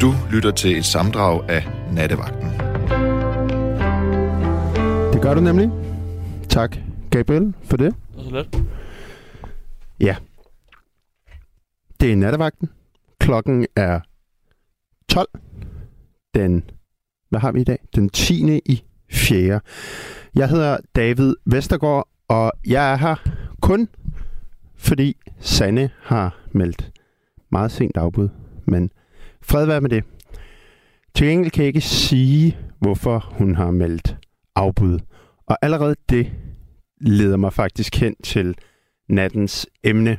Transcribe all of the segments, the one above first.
Du lytter til et samdrag af Nattevagten. Det gør du nemlig. Tak, Gabriel, for det. Det er så let. Ja. Det er nattevagten. Klokken er 12. Den, hvad har vi i dag? Den 10. i 4. Jeg hedder David Vestergaard, og jeg er her kun fordi Sanne har meldt meget sent afbud. Men fred være med det. Til gengæld kan jeg ikke sige, hvorfor hun har meldt afbud. Og allerede det leder mig faktisk hen til nattens emne.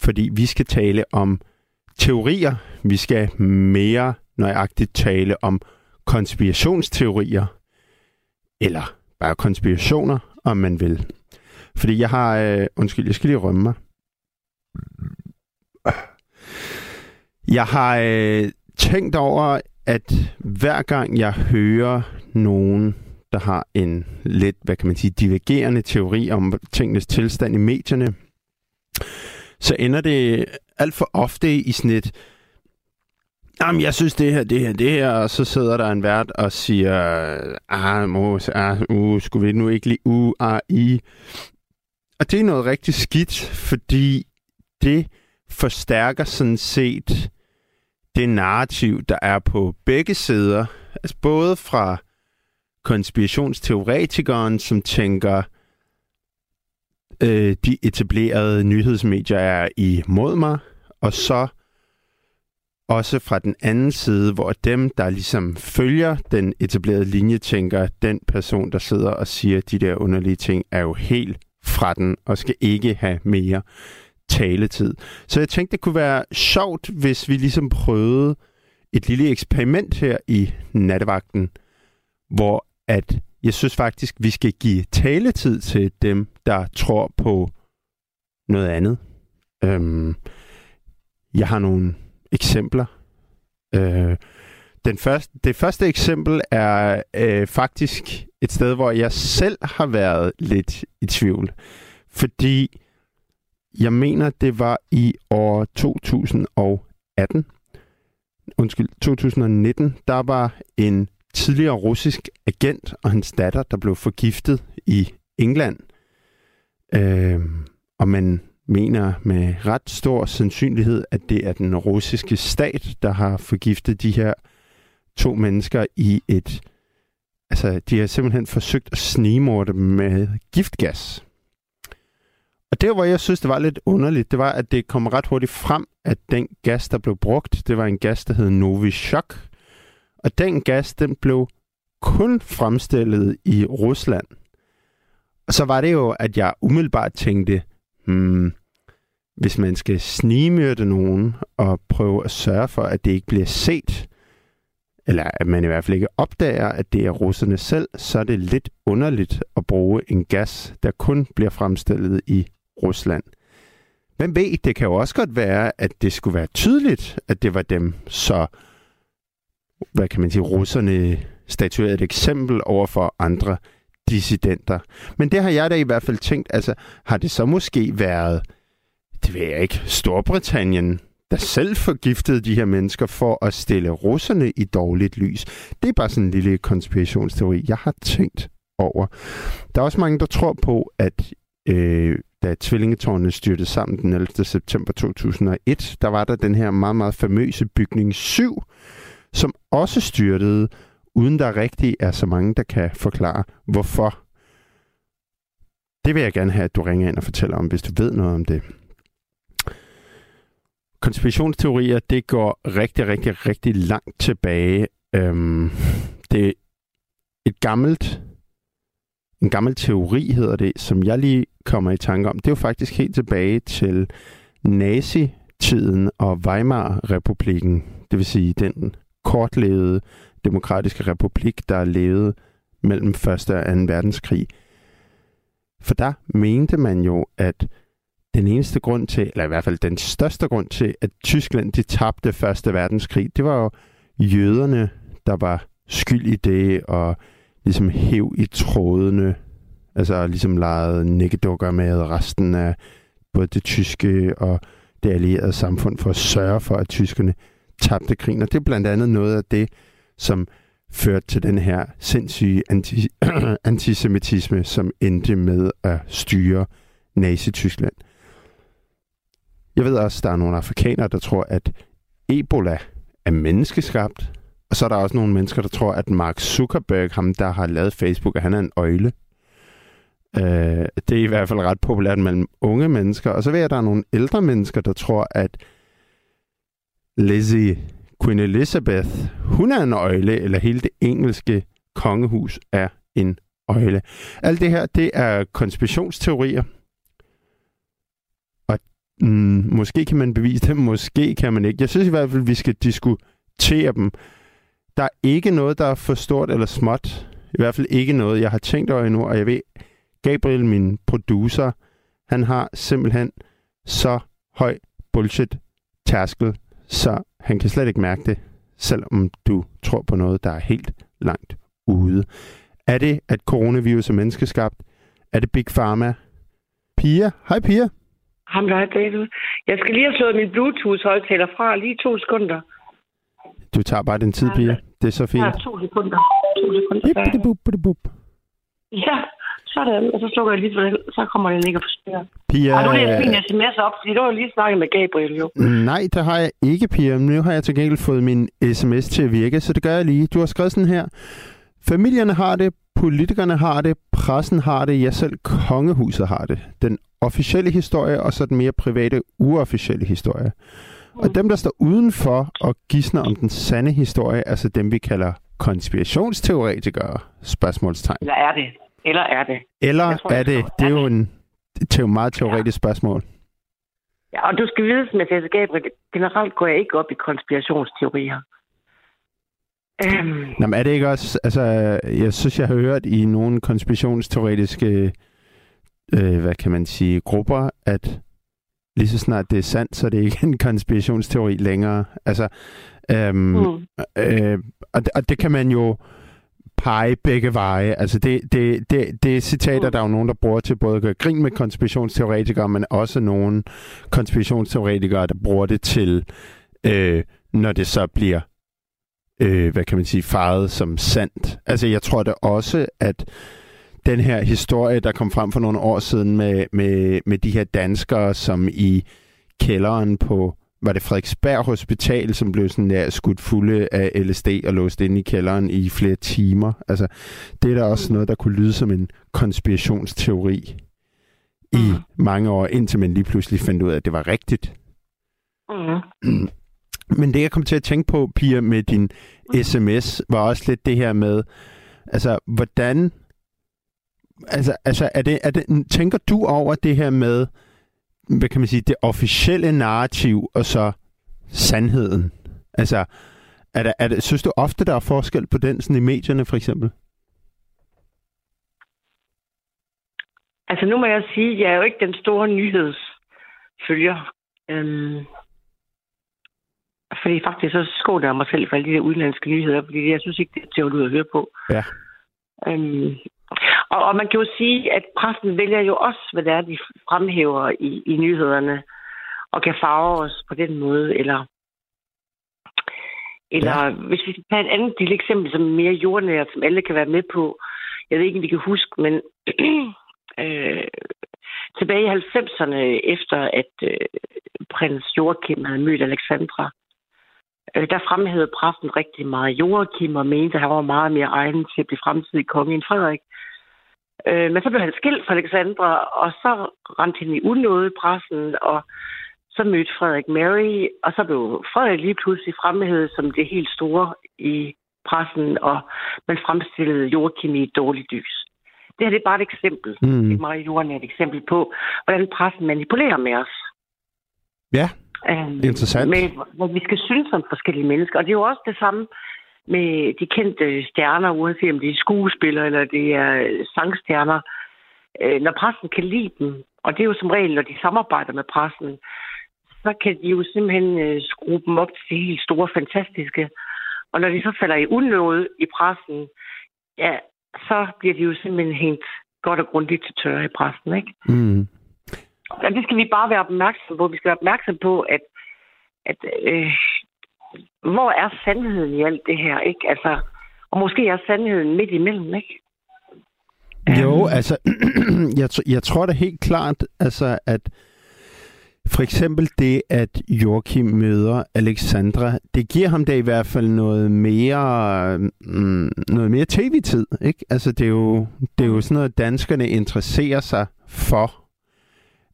Fordi vi skal tale om teorier. Vi skal mere nøjagtigt tale om konspirationsteorier. Eller bare konspirationer, om man vil. Fordi jeg har... Øh, undskyld, jeg skal lige rømme mig. Jeg har øh, tænkt over, at hver gang jeg hører nogen, der har en lidt, hvad kan man sige, divergerende teori om tingenes tilstand i medierne, så ender det alt for ofte i sådan et, Jamen, jeg synes det her, det her, det her, og så sidder der en vært og siger, ah, mos, ah, uh, skulle vi nu ikke lige u, ah, i. Og det er noget rigtig skidt, fordi det forstærker sådan set det narrativ, der er på begge sider. Altså både fra konspirationsteoretikeren, som tænker, øh, de etablerede nyhedsmedier er imod mig, og så også fra den anden side, hvor dem, der ligesom følger den etablerede linje, tænker, den person, der sidder og siger de der underlige ting, er jo helt fra den og skal ikke have mere taletid. Så jeg tænkte, det kunne være sjovt, hvis vi ligesom prøvede et lille eksperiment her i nattevagten, hvor at jeg synes faktisk, vi skal give taletid til dem, der tror på noget andet. Øhm, jeg har nogle eksempler. Øh, den første, det første eksempel er øh, faktisk et sted, hvor jeg selv har været lidt i tvivl. Fordi jeg mener, det var i år 2018. Undskyld, 2019. Der var en tidligere russisk agent og hans datter, der blev forgiftet i England. Øh, og man mener med ret stor sandsynlighed, at det er den russiske stat, der har forgiftet de her to mennesker i et... Altså, de har simpelthen forsøgt at snigmorde dem med giftgas. Og der, hvor jeg synes, det var lidt underligt, det var, at det kom ret hurtigt frem, at den gas, der blev brugt, det var en gas, der hed Novichok. Og den gas, den blev kun fremstillet i Rusland. Og så var det jo, at jeg umiddelbart tænkte, hmm, hvis man skal snigmyrde nogen og prøve at sørge for, at det ikke bliver set, eller at man i hvert fald ikke opdager, at det er russerne selv, så er det lidt underligt at bruge en gas, der kun bliver fremstillet i Rusland. Hvem ved, det kan jo også godt være, at det skulle være tydeligt, at det var dem, så hvad kan man sige, russerne statuerede et eksempel over for andre dissidenter. Men det har jeg da i hvert fald tænkt, altså har det så måske været, det ved jeg ikke, Storbritannien, der selv forgiftede de her mennesker for at stille russerne i dårligt lys. Det er bare sådan en lille konspirationsteori, jeg har tænkt over. Der er også mange, der tror på, at øh, da tvillingetårnene styrtede sammen den 11. september 2001, der var der den her meget, meget famøse bygning 7, som også styrtede, uden der rigtig er så mange, der kan forklare, hvorfor. Det vil jeg gerne have, at du ringer ind og fortæller om, hvis du ved noget om det. Konspirationsteorier, det går rigtig, rigtig, rigtig langt tilbage. Øhm, det er et gammelt, en gammel teori, hedder det, som jeg lige kommer i tanke om. Det er jo faktisk helt tilbage til nazitiden og Weimar-republiken. Det vil sige den kortlevede demokratiske republik, der levede mellem 1. og 2. verdenskrig. For der mente man jo, at den eneste grund til, eller i hvert fald den største grund til, at Tyskland de tabte 1. verdenskrig, det var jo jøderne, der var skyld i det, og ligesom hæv i trådene, altså ligesom leget nikkedukker med resten af både det tyske og det allierede samfund for at sørge for, at tyskerne tabte krigen. Og det er blandt andet noget af det, som førte til den her sindssyge anti antisemitisme, som endte med at styre Nazi-Tyskland. Jeg ved også, at der er nogle afrikanere, der tror, at Ebola er menneskeskabt. Og så er der også nogle mennesker, der tror, at Mark Zuckerberg, ham der har lavet Facebook, at han er en øjle. Øh, det er i hvert fald ret populært mellem unge mennesker. Og så ved jeg, at der er nogle ældre mennesker, der tror, at Lizzie, Queen Elizabeth, hun er en øjle, eller hele det engelske kongehus er en øjle. Alt det her, det er konspirationsteorier. Og mm, måske kan man bevise dem, måske kan man ikke. Jeg synes i hvert fald, vi skal diskutere dem. Der er ikke noget, der er for stort eller småt. I hvert fald ikke noget, jeg har tænkt over endnu, og jeg ved, Gabriel, min producer, han har simpelthen så høj bullshit-tærskel, så han kan slet ikke mærke det, selvom du tror på noget, der er helt langt ude. Er det, at coronavirus er menneskeskabt? Er det Big Pharma? Pia? Hej Pia. Ham der David. Jeg skal lige have slået min Bluetooth-højtaler fra lige to sekunder. Du tager bare den tid, Pia. Det er så fint. Ja, to sekunder. To sekunder. Ja, sådan. Og så slukker jeg lige for den. Så kommer den ikke at forstyrre. Pia... Har du læst min sms op? Fordi du har lige snakket med Gabriel jo. Nej, det har jeg ikke, Pia. Nu har jeg til gengæld fået min sms til at virke, så det gør jeg lige. Du har skrevet sådan her. Familierne har det, politikerne har det, pressen har det, ja selv kongehuset har det. Den officielle historie, og så den mere private, uofficielle historie. Og dem, der står udenfor og gisner om den sande historie, altså dem, vi kalder konspirationsteoretikere, spørgsmålstegn. Eller er det? Eller er det? Eller tror, er det? Det er jo en te- meget teoretisk ja. spørgsmål. Ja, og du skal vide, som jeg sagde Gabriel, generelt går jeg ikke op i konspirationsteorier. Øhm. Nå, men er det ikke også, altså, jeg synes, jeg har hørt i nogle konspirationsteoretiske, øh, hvad kan man sige, grupper, at lige så snart det er sandt, så er det ikke en konspirationsteori længere. Altså, øhm, mm. øh, og, og det kan man jo pege begge veje. Altså, det, det, det, det er citater, mm. der er jo nogen, der bruger til både at gøre grin med konspirationsteoretikere, men også nogle konspirationsteoretikere, der bruger det til, øh, når det så bliver øh, hvad kan man sige, faret som sandt. Altså, jeg tror da også, at den her historie, der kom frem for nogle år siden med, med, med de her danskere, som i kælderen på, var det Frederiksberg Hospital, som blev sådan der skudt fulde af LSD og låst inde i kælderen i flere timer. Altså, det er da også noget, der kunne lyde som en konspirationsteori i mm. mange år, indtil man lige pludselig fandt ud af, at det var rigtigt. Mm. Men det, jeg kom til at tænke på, Pia, med din sms, var også lidt det her med, altså, hvordan... Altså, altså er det, er det, tænker du over det her med, hvad kan man sige, det officielle narrativ og så sandheden? Altså, er der, er det, synes du ofte, der er forskel på den sådan i medierne, for eksempel? Altså, nu må jeg sige, at jeg er jo ikke den store nyhedsfølger. Øhm, fordi faktisk så skåler jeg mig selv for alle de der udenlandske nyheder, fordi jeg synes ikke, det er til at høre på. Ja. Øhm, og, og man kan jo sige, at pressen vælger jo også, hvad det er, de fremhæver i, i nyhederne, og kan farve os på den måde, eller eller ja. hvis vi skal tage et andet lille eksempel, som er mere jordnært, som alle kan være med på. Jeg ved ikke, om vi kan huske, men øh, tilbage i 90'erne, efter at øh, prins Joachim havde mødt Alexandra, øh, der fremhævede præsten rigtig meget Joachim og mente, at han var meget mere egnet til at blive fremtidig konge end Frederik. Øh, men så blev han skilt fra Alexandra, og så rendte han i unåde pressen, og så mødte Frederik Mary, og så blev Frederik lige pludselig fremhævet som det helt store i pressen, og man fremstillede Joachim i et dårligt lys. Det her det er bare et eksempel, mm. et meget jordnært eksempel på, hvordan pressen manipulerer med os. Ja, Um, Interessant. Med, hvor vi skal synes om forskellige mennesker. Og det er jo også det samme med de kendte stjerner, uanset om det er skuespillere eller det er sangstjerner. Øh, når pressen kan lide dem, og det er jo som regel, når de samarbejder med pressen, så kan de jo simpelthen øh, skrue dem op til det helt store, fantastiske. Og når de så falder i unåde i pressen, ja, så bliver de jo simpelthen helt godt og grundigt til tørre i pressen, ikke? Mm. Og det skal vi bare være opmærksom på. Vi skal være opmærksom på, at, at øh, hvor er sandheden i alt det her, ikke? Altså, og måske er sandheden midt imellem, ikke? Jo, um... altså, jeg, jeg tror da helt klart, altså, at for eksempel det, at Joachim møder Alexandra, det giver ham da i hvert fald noget mere, mm, noget mere tv-tid, ikke? Altså, det er, jo, det er jo sådan noget, danskerne interesserer sig for.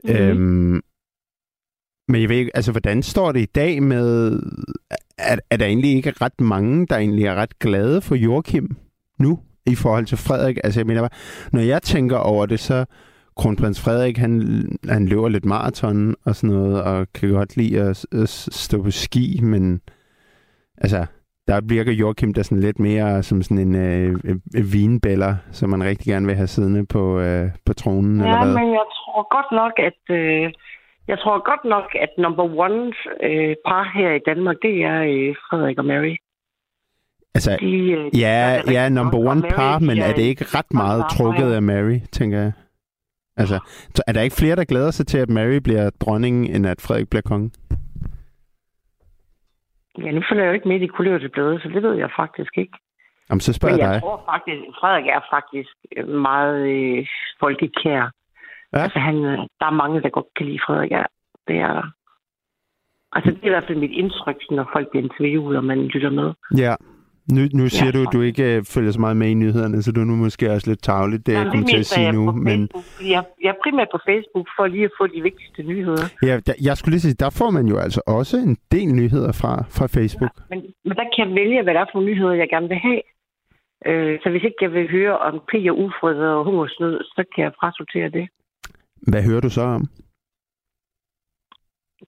Mm. Øhm, men jeg ved ikke, altså, hvordan står det i dag med, at, er der egentlig ikke ret mange, der egentlig er ret glade for Joachim nu, i forhold til Frederik? Altså, jeg mener, når jeg tænker over det, så kronprins Frederik, han, han løber lidt maraton og sådan noget, og kan godt lide at, at stå på ski, men altså, der virker Joachim der sådan lidt mere som sådan en øh, øh, vinbæller, som man rigtig gerne vil have siddende på, øh, på tronen. Ja, eller hvad? men jeg tror godt nok, at øh, jeg tror godt nok, at number one øh, par her i Danmark, det er øh, Frederik og Mary. Altså, De, øh, ja, ja, number one par, men er det ikke ret meget trukket af Mary, tænker jeg? Altså, så er der ikke flere, der glæder sig til, at Mary bliver dronning, end at Frederik bliver konge? Ja, nu følger jeg jo ikke med i kulørte blade, så det ved jeg faktisk ikke. Jamen, så spørger Men jeg dig. tror faktisk, Frederik er faktisk meget øh, folkekær. Ja. Altså, han, øh, der er mange, der godt kan lide Frederik. Ja, det er der. Altså, det er i hvert fald mit indtryk, når folk bliver interviewet, og man lytter med. Ja. Nu, nu siger Ja, du, at du ikke øh, følger så meget med i nyhederne, så du er nu måske også lidt tavligt, det jeg kommer til at sige nu. Men. Jeg, jeg er primært på Facebook for lige at få de vigtigste nyheder. ja, der, jeg skulle lige sige, der får man jo altså også en del nyheder fra, fra Facebook. Men, men der kan jeg vælge, hvad der er for nyheder, jeg gerne vil have. Øh, så hvis ikke jeg vil høre om krig og ufred og hungersnød, så kan jeg frasortere det. Hvad hører du så om?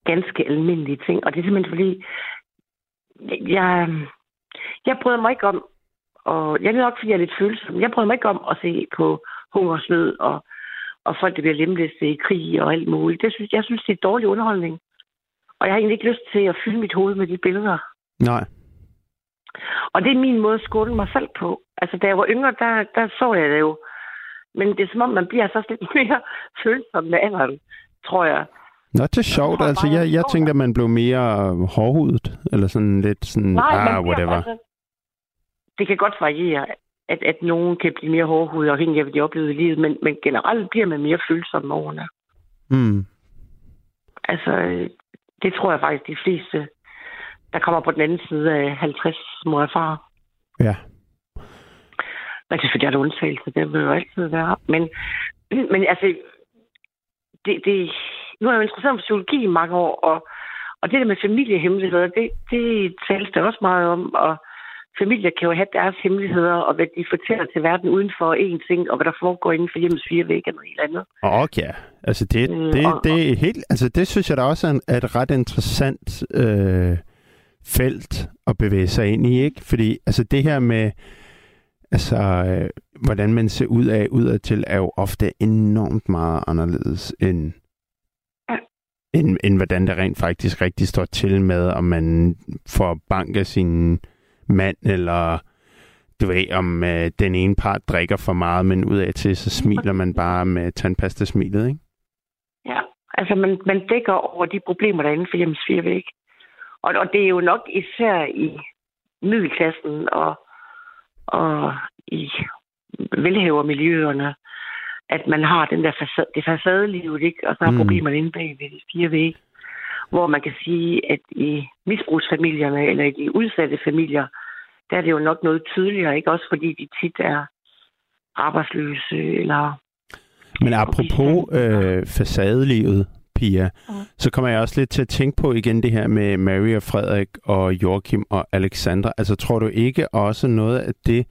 Ganske almindelige ting. Og det er simpelthen fordi, jeg, jeg bryder mig ikke om, og jeg er nok, fordi jeg er lidt følsom, jeg bryder mig ikke om at se på hungersnød og, og folk, der bliver lemlæstet i krig og alt muligt. Det synes, jeg synes, det er dårlig underholdning. Og jeg har egentlig ikke lyst til at fylde mit hoved med de billeder. Nej. Og det er min måde at skåle mig selv på. Altså, da jeg var yngre, der, der så jeg det jo. Men det er som om, man bliver så lidt mere følsom med alderen, tror jeg. Nå, det er sjovt. tror Altså, jeg, jeg jeg tænkte, at man blev mere hårdhudet, eller sådan lidt sådan, Nej, ah, whatever. Altså, det kan godt variere, at, at nogen kan blive mere hårdhudet, afhængig af, hvad de oplevede i livet, men, men generelt bliver man mere følsom med årene. Mm. Altså, øh, det tror jeg faktisk, de fleste, der kommer på den anden side af 50, må erfare. Ja. Men selvfølgelig er der undtagelser, det vil jo altid være. Men, men altså, det, det, nu har jeg jo interesseret for psykologi i mange år, og, og det der med familiehemmeligheder, det, det tales der også meget om, og familier kan jo have deres hemmeligheder, og hvad de fortæller til verden uden for én ting, og hvad der foregår inden for hjemmets fire vægge og noget helt andet. Ja, altså det, Øh, det, og- det er helt, altså det synes jeg da også er, en, er et ret interessant øh, felt at bevæge sig ind i, ikke? Fordi altså det her med, altså øh, hvordan man ser ud af udadtil, er jo ofte enormt meget anderledes end, Ja. end, end hvordan det rent faktisk rigtig står til med, om man får bank af sin mand, eller du ved, om øh, den ene part drikker for meget, men udad til, så smiler man bare med tandpasta-smilet, ikke? Ja, altså man, man dækker over de problemer, der er inden for hjemmets fire vægge. Og, og det er jo nok især i middelklassen og, og i velhavermiljøerne, at man har den der facade, det facadelivet, ikke? og så er mm. problemerne inde bag ved de fire vægge. Hvor man kan sige, at i misbrugsfamilierne eller i de udsatte familier, der er det jo nok noget tydeligere, ikke? Også fordi de tit er arbejdsløse eller Men apropos øh, facadelivet, Pia, Mhm. så kommer jeg også lidt til at tænke på igen det her med Mary og Frederik og Joachim og Alexandra. Altså tror du ikke også noget af det,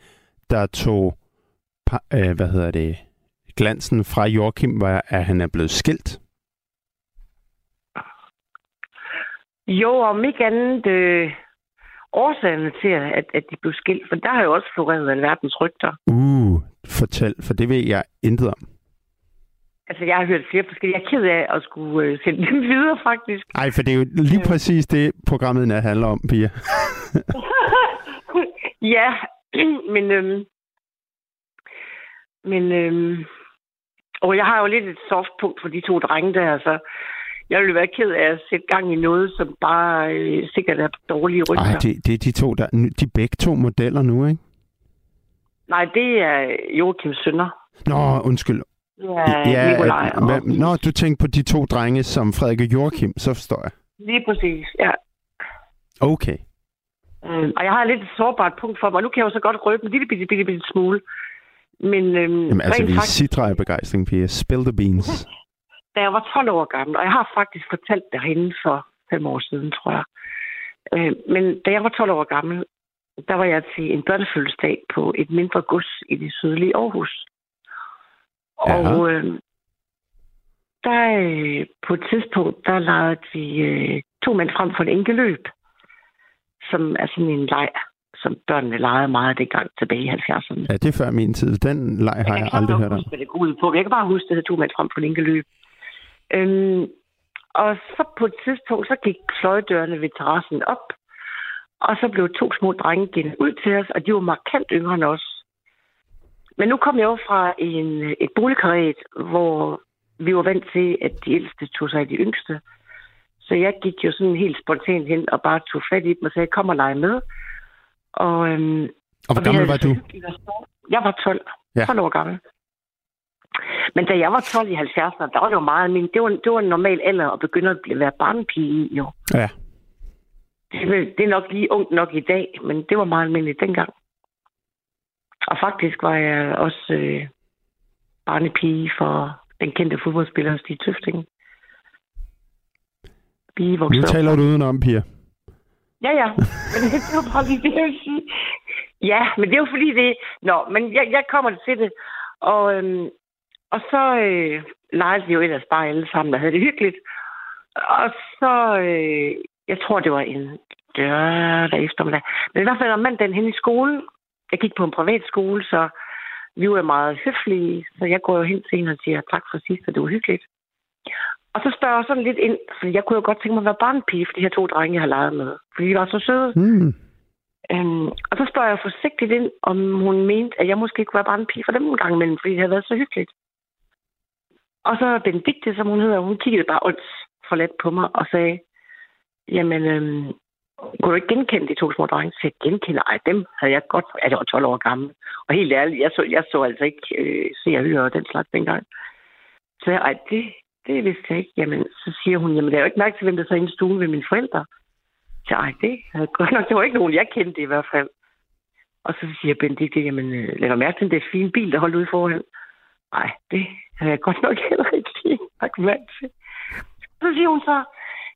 der tog, øh, hvad hedder det, glansen fra Joachim, var, at han er blevet skilt? Jo, om ikke andet øh, årsagerne til, at, at de blev skilt, for der har jo også floreret alverdens rygter. Uh, fortæl, for det ved jeg intet om. Altså, jeg har hørt flere forskellige. Jeg er ked af at skulle øh, sende dem videre, faktisk. Ej, for det er jo lige Ja. præcis det, programmet nat handler om, Pia. ja, men... Øhm, men øhm, og jeg har jo lidt et soft punkt for de to drenge der, så jeg ville være ked af at sætte gang i noget, som bare øh, sikkert er dårlige rygter. Ej, det, det er de to, der, de begge to modeller nu, ikke? Nej, det er Joachims sønner. Nå, undskyld. Ja, ja Nikolaj. Og... Hvad, nå, du tænkte på de to drenge, som Frederik og Joachim, så forstår jeg. Lige præcis, ja. Okay. Øh, og jeg har lidt et sårbart punkt for mig. Nu kan jeg jo så godt røbe en lille bitte, bitte, bitte smule. Men, øhm, Jamen altså, vi faktisk... sidder af begejstring, Pia. Spill the beans. Da jeg var 12 år gammel, og jeg har faktisk fortalt det herinde for fem år siden, tror jeg. Øh, men da jeg var 12 år gammel, der var jeg til en børnefødselsdag på et mindre gods i det sydlige Aarhus. Og øh, der øh, på et tidspunkt, der lavede vi øh, to mænd frem for en enkelt løb, som er sådan en leg, som børnene legede meget dengang tilbage i 70'erne. Ja, det er før min tid. Den leg har jeg, jeg aldrig hørt om. Jeg det går ud på. Jeg kan bare huske, at det to mænd frem for en enkelt løb. Øhm, og så på et tidspunkt, så gik fløjdørene ved terrassen op, og så blev to små drenge gennem ud til os, og de var markant yngre end os. Men nu kom jeg jo fra en, et boligkaret, hvor vi var vant til, at de ældste tog sig af de yngste. Så jeg gik jo sådan helt spontant hen og bare tog fat i dem og sagde, kom og lege med. Og, øhm, og hvor og gammel var du? Jeg var 12. Ja. 12 år gammel. Men da jeg var 12 i 70'erne, der var det jo meget men det var, det var en normal alder at begynde at være barnepige i, jo. Ja. Det, det er nok lige ungt nok i dag, men det var meget almindeligt dengang. Og faktisk var jeg også øh, barnepige for den kendte fodboldspiller Stig Tøfting. Vi nu taler du udenom, Pia. Ja, ja. Men det var bare lige det, jeg vil sige. Ja, men det er jo fordi det... Nå, men jeg, jeg kommer til det. Og, øhm, og så øh, legede vi jo ellers bare alle sammen og havde det hyggeligt. Og så... Øh, jeg tror, det var en lørdag eftermiddag. Men i hvert fald om mandagen hen i skolen. Jeg gik på en privat skole, så vi var meget høflige. Så jeg går jo hen til en og siger tak for sidst, og det var hyggeligt. Og så spørger jeg sådan lidt ind, for jeg kunne jo godt tænke mig at være barnpige for de her to drenge, jeg har leget med. Fordi de var så søde. Mm. Øhm, og så spørger jeg forsigtigt ind, om hun mente, at jeg måske kunne være barnpige for dem en gang imellem, fordi det havde været så hyggeligt. Og så Benedikte, som hun hedder, hun kiggede bare ondt for let på mig og sagde, jamen, øhm, kunne du ikke genkende de to små drenge? Så jeg genkender, ej, dem havde jeg godt, ja, jeg var 12 år gammel. Og helt ærligt, jeg så, jeg så altså ikke øh, se og høre den slags dengang. Så jeg, ej, det, det vidste jeg ikke. Jamen, så siger hun, jamen, jeg har jo ikke mærke til, hvem der så inde i stuen ved mine forældre. Så ej, det havde godt nok, det var ikke nogen, jeg kendte i hvert fald. Og så siger Benedikte, jamen, øh, lad mig mærke til, det er en fin bil, der holdt ude foran. Nej, det havde jeg godt nok heller ikke lige mærke til. Så siger hun så,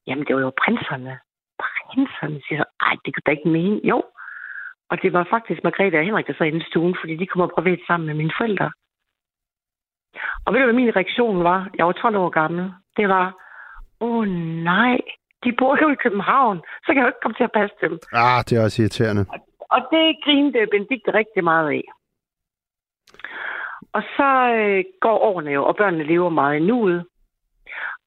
jamen, det var jo prinserne. Prinserne, siger så, ej, det kunne da ikke mene. Jo, og det var faktisk Margrethe og Henrik, der sad inde i stuen, fordi de kommer privat sammen med mine forældre. Og ved du, hvad min reaktion var? Jeg var 12 år gammel. Det var, åh oh, nej, de bor jo i København, så kan jeg jo ikke komme til at passe dem. Ah, det er også irriterende. Og, og det grinede Benedikt rigtig meget af. Og så øh, går årene jo, og børnene lever meget i nuet.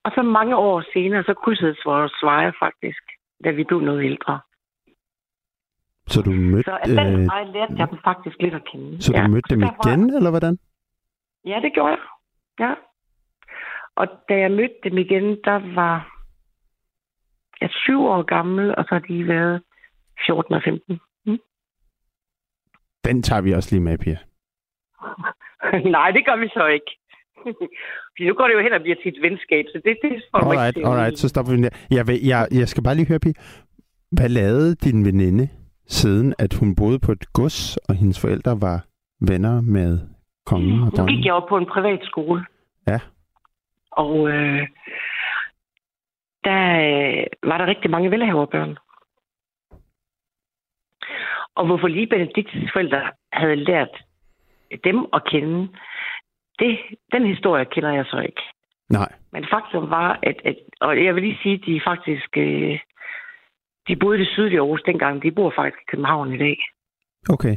Og så mange år senere, så krydsede vores veje faktisk, da vi blev noget ældre. Så du mødte... Så den øh, vej lærte jeg dem faktisk lidt at kende. Så du ja. mødte dem igen, eller hvordan? Ja, det gjorde jeg. Ja. Og da jeg mødte dem igen, der var jeg syv år gammel, og så har de været 14 og 15. Mm. Den tager vi også lige med, Pia. Nej, det gør vi så ikke. nu går det jo hen og bliver til et venskab, så det, det får alright, ikke alright, så stopper vi der. Jeg, jeg, jeg skal bare lige høre, Pia. Hvad lavede din veninde, siden at hun boede på et gods, og hendes forældre var venner med kongen og dronningen? Nu gik jeg op på en privat skole. Ja. Og øh, der øh, var der rigtig mange velhaverbørn. Og hvorfor lige Benediktes forældre havde lært dem at kende, det, den historie kender jeg så ikke. Nej. Men faktum var, at, at og jeg vil lige sige, at de faktisk, øh, de boede i det sydlige Aarhus dengang, de bor faktisk i København i dag. Okay.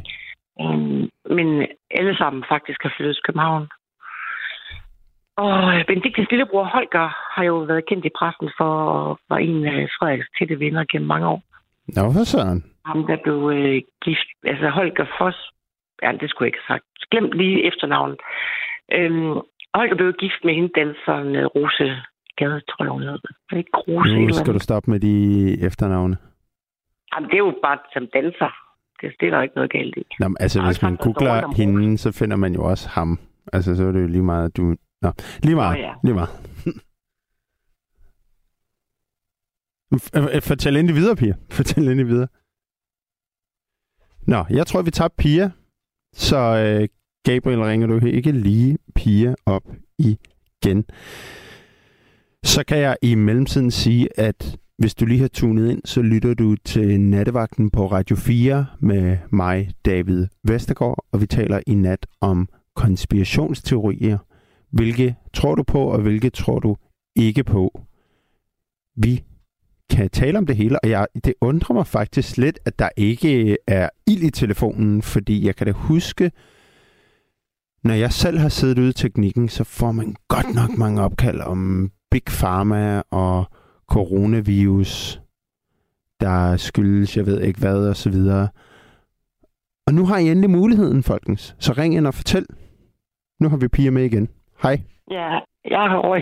Um, men alle sammen faktisk har flyttet til København. Og Benediktes lillebror Holger har jo været kendt i pressen for at være en af Frederiks tætte venner gennem mange år. Nå, hvad så han? Ham, der blev øh, gift, altså Holger Foss, ja, det skulle jeg ikke have sagt, glem lige efternavnet. Øhm, Holger blev gift med hende danseren øh, Rose Gade, tror jeg, hun hed. Ikke Kruse. Nu skal du stoppe med de efternavne. Jamen, det er jo bare som danser. Det, det er der ikke noget galt i. Nå, men altså, hvis man googler hende, så finder man jo også ham. Altså, så er det jo lige meget, du... Nå, lige meget. Oh, ja. Lige meget. Fortæl endelig videre, Pia. Fortæl endelig videre. Nå, jeg tror, vi tager Pia. Så øh, Gabriel, ringer du ikke lige Pia op igen. Så kan jeg i mellemtiden sige, at hvis du lige har tunet ind, så lytter du til Nattevagten på Radio 4 med mig, David Vestergaard, og vi taler i nat om konspirationsteorier. Hvilke tror du på, og hvilke tror du ikke på? Vi kan tale om det hele, og jeg, det undrer mig faktisk lidt, at der ikke er ild i telefonen, fordi jeg kan da huske, når jeg selv har siddet ude i teknikken, så får man godt nok mange opkald om Big Pharma og coronavirus, der skyldes, jeg ved ikke hvad, og så videre. Og nu har I endelig muligheden, folkens. Så ring ind og fortæl. Nu har vi piger med igen. Hej. Ja, jeg har over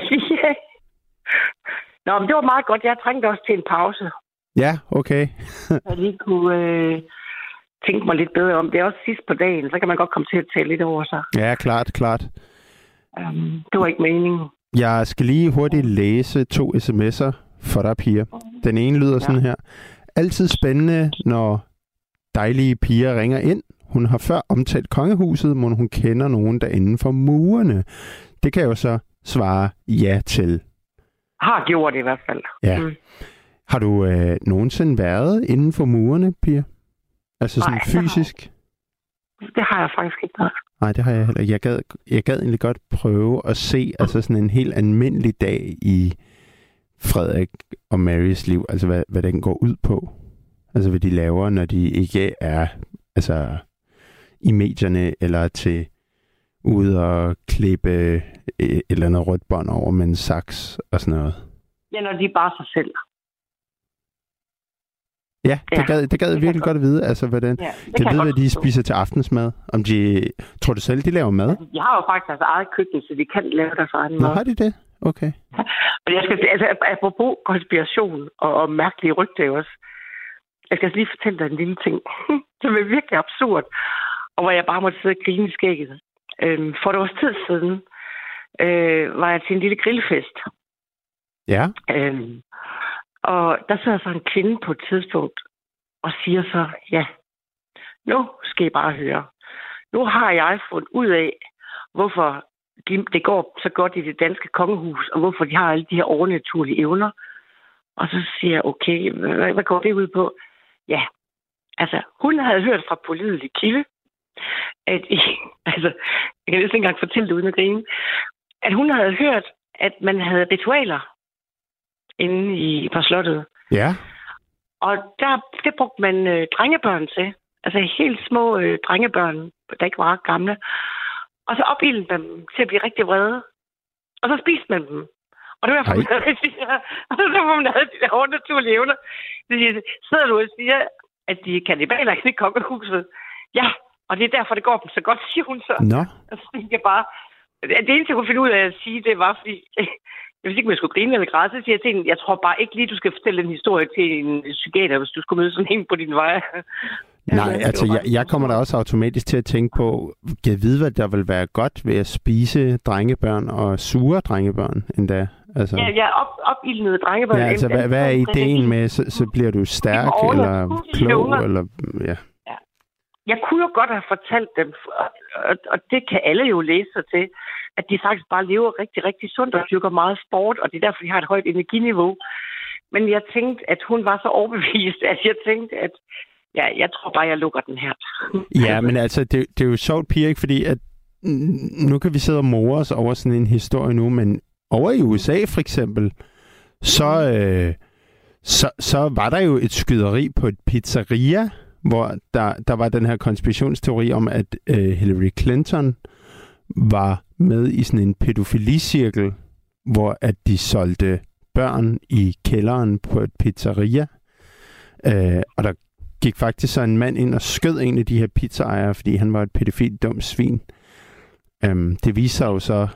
Nå, men det var meget godt. Jeg trængte også til en pause. Ja, okay. jeg lige kunne øh, tænke mig lidt bedre om. Det er også sidst på dagen, så kan man godt komme til at tale lidt over sig. Ja, klart, klart. Um, det var ikke meningen. Jeg skal lige hurtigt læse to sms'er for dig, piger. Den ene lyder ja. sådan her. Altid spændende, når dejlige piger ringer ind. Hun har før omtalt kongehuset, men hun kender nogen der inden for murene. Det kan jeg jo så svare ja til. Har gjort det i hvert fald. Ja. Mm. Har du øh, nogensinde været inden for murene, Pia? Altså sådan Nej, fysisk? Det har, det har jeg faktisk ikke været. Nej, det har jeg heller Jeg gad, jeg gad egentlig godt prøve at se altså sådan en helt almindelig dag i Frederik og Marys liv, altså hvad, hvad den går ud på. Altså hvad de laver, når de ikke er altså i medierne eller til ude og klippe et eller andet rødt bånd over med en saks og sådan noget. Ja, når de er bare sig selv. Ja, det ja, gad, det gad det virkelig godt at vide. Altså, hvordan, ja, det kan jeg vide, hvad de spiser til aftensmad. Om de, tror du selv, de laver mad? Altså, de har jo faktisk deres eget køkken, så de kan lave deres egen mad. Nå, har de det? Okay. Ja, men jeg skal altså, apropos konspiration og, og mærkelige rygter også. Jeg skal lige fortælle dig en lille ting, som er virkelig absurd, og hvor jeg bare måtte sidde og grine i skægget. Øhm, for et års tid siden øh, var jeg til en lille grillfest. Ja. Øhm, og der sidder så en kvinde på et tidspunkt og siger så, ja, nu skal I bare høre. Nu har jeg fundet ud af, hvorfor de, det går så godt i det danske kongehus, og hvorfor de har alle de her overnaturlige evner. Og så siger jeg, okay, hvad, hvad går det ud på? Ja, altså, hun havde hørt fra politisk kilde, at, altså, jeg kan næsten ikke engang fortælle det uden at grine, at hun havde hørt, at man havde ritualer inde i, på slottet. Ja. Og der, det brugte man øh, drengebørn til. Altså helt små øh, drengebørn, der ikke var gamle. Og så opildede dem til at blive rigtig vrede. Og så spiste man dem. Og det var derfor, man havde, og det var, man havde de der overnaturlige evner. Så sidder du og siger, at de er kannibaler i kongehuset. Ja, og det er derfor, det går dem så godt, siger hun så. Nå. Og så jeg bare... Det eneste, jeg kunne finde ud af at sige, det var, fordi jeg vidste ikke, om jeg skulle grine eller græde, så siger jeg til hende, jeg tror bare ikke lige, du skal fortælle en historie til en psykiater, hvis du skulle møde sådan en på din vej. Nej, altså jeg, jeg kommer da også automatisk til at tænke på, kan jeg vide, hvad der vil være godt ved at spise drengebørn og sure drengebørn endda? Altså, ja, ja op, opildnede drengebørn. Ja, altså hvad, hvad er ideen med, så, så bliver du stærk eller klog? Eller, ja. ja. Jeg kunne jo godt have fortalt dem, og, og det kan alle jo læse sig til, at de faktisk bare lever rigtig, rigtig sundt og dyrker meget sport, og det er derfor, de har et højt energiniveau. Men jeg tænkte, at hun var så overbevist, at jeg tænkte, at ja, jeg tror bare, jeg lukker den her. ja, men altså, det, det er jo sjovt, Pia, ikke? fordi at nu kan vi sidde og more os over sådan en historie nu, men over i USA for eksempel, så, øh, så, så var der jo et skyderi på et pizzeria, hvor der, der var den her konspirationsteori om, at øh, Hillary Clinton var med i sådan en pædofilicirkel, hvor at de solgte børn i kælderen på et pizzeria. Øh, og der gik faktisk så en mand ind og skød en af de her pizzaejere, fordi han var et pædofilt dumt svin. Øhm, det viser jo så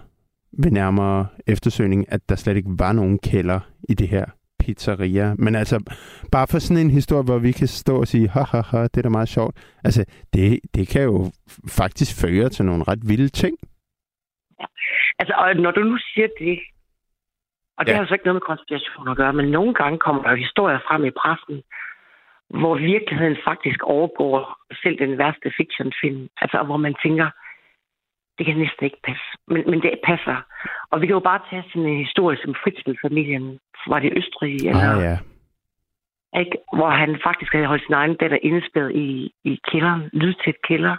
ved nærmere eftersøgning, at der slet ikke var nogen kælder i det her pizzeria. Men altså, bare for sådan en historie, hvor vi kan stå og sige, ha, ha, ha, det er da meget sjovt. Altså, det, det kan jo faktisk føre til nogle ret vilde ting. Ja. Altså, og når du nu siger det, og det ja. har altså ikke noget med konspiration at gøre, men nogle gange kommer der historier frem i pressen, hvor virkeligheden faktisk overgår selv den værste fictionfilm. Altså, hvor man tænker, det kan næsten ikke passe. Men, men det passer. Og vi kan jo bare tage sådan en historie som Fritzl-familien. Var det Østrig? Eller, Ah, ja. ikke? Hvor han faktisk havde holdt sin egen datter indespærret i, i kælderen, lydtæt kælder,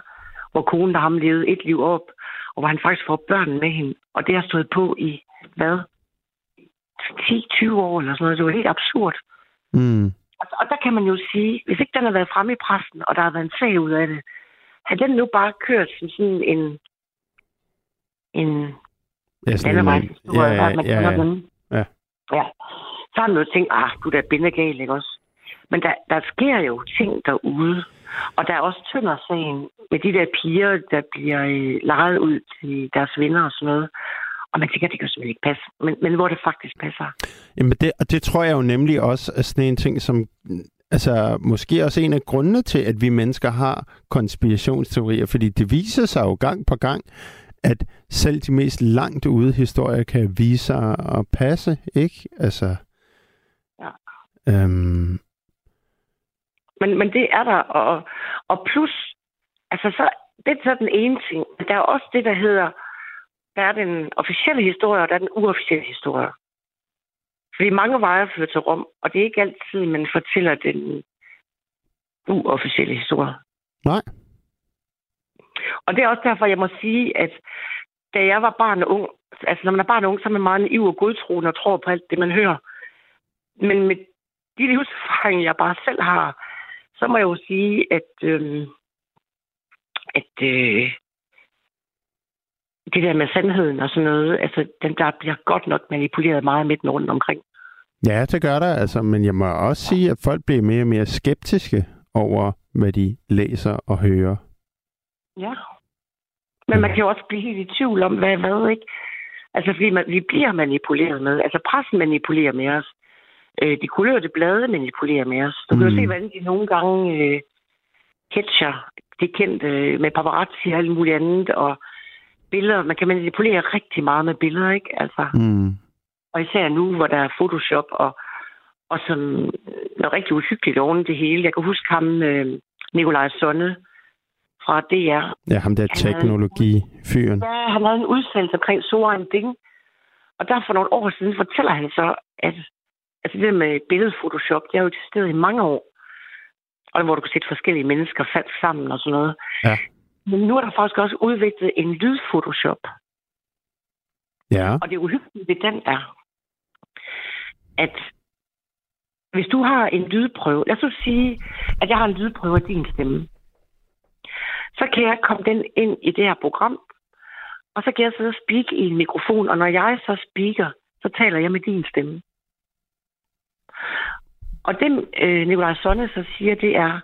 hvor konen der ham levede et liv op, og hvor han faktisk får børn med hende. Og det har stået på i, hvad? 10-20 år eller sådan noget. Det var helt absurd. Mm. Og, og der kan man jo sige, hvis ikke den har været fremme i pressen, og der har været en sag ud af det, har den nu bare kørt som sådan en, en Ja, sådan landevejshistorie, ja, at man ja, ja. Ja. ja. Så har man jo tænkt, ah, du er bindegal, ikke også? Men der, der sker jo ting derude. Og der er også Tønder-sagen med de der piger, der bliver øh, lejet ud til deres venner og sådan noget. Og man tænker, det kan simpelthen ikke passe. Men, men hvor det faktisk passer. Jamen det, og det tror jeg jo nemlig også er sådan en ting, som altså måske også en af grundene til, at vi mennesker har konspirationsteorier, fordi det viser sig jo gang på gang, at selv de mest langt ude historier kan vise sig at passe, ikke? Altså, Ja. øhm, Men, men det er der. Og, og plus, altså så, det er så den ene ting. Der er også det, der hedder, der er den officielle historie, og der er den uofficielle historie. Fordi mange veje fører til Rom, og det er ikke altid, man fortæller den uofficielle historie. nej. Og det er også derfor, jeg må sige, at da jeg var barn og ung, altså når man er barn og ung, så er man meget naiv og godtroende og tror på alt det, man hører. Men med de livserfaringer, jeg bare selv har, så må jeg jo sige, at, øh, at øh, det der med sandheden og sådan noget, altså den der bliver godt nok manipuleret meget midt rundt omkring. Ja, det gør der, altså, men jeg må også sige, at folk bliver mere og mere skeptiske over, hvad de læser og hører. Ja. Men man kan jo også blive helt i tvivl om, hvad er hvad, ikke? Altså, fordi man, vi bliver manipuleret med. Altså, pressen manipulerer med os. Øh, de kulørte blade manipulerer med os. Du kan jo Mm. se, hvordan de nogle gange øh, catcher det kendte øh, med paparazzi og alt muligt andet, og billeder. Man kan manipulere rigtig meget med billeder, ikke? Altså, Mm. og især nu, hvor der er Photoshop, og, og som noget rigtig uhyggeligt oven det hele. Jeg kan huske ham, øh, Nikolaj Sonne fra DR, Ja, ham der teknologi-fyren. Ja, han havde en udsendelse omkring Soren Ding. Og der for nogle år siden fortæller han så, at altså det der med billedphotoshop, det er jo stede i mange år. Og hvor du kan sætte forskellige mennesker fast sammen og sådan noget. Ja. Men nu er der faktisk også udviklet en lydphotoshop. Ja. Og det uhyggelige ved den er, at hvis du har en lydprøve, lad os sige, at jeg har en lydprøve af din stemme, så kan jeg komme den ind i det her program, og så kan jeg sidde og speak i en mikrofon, og når jeg så speaker, så taler jeg med din stemme. Og det, øh, Nikolaj Sonne så siger, det er,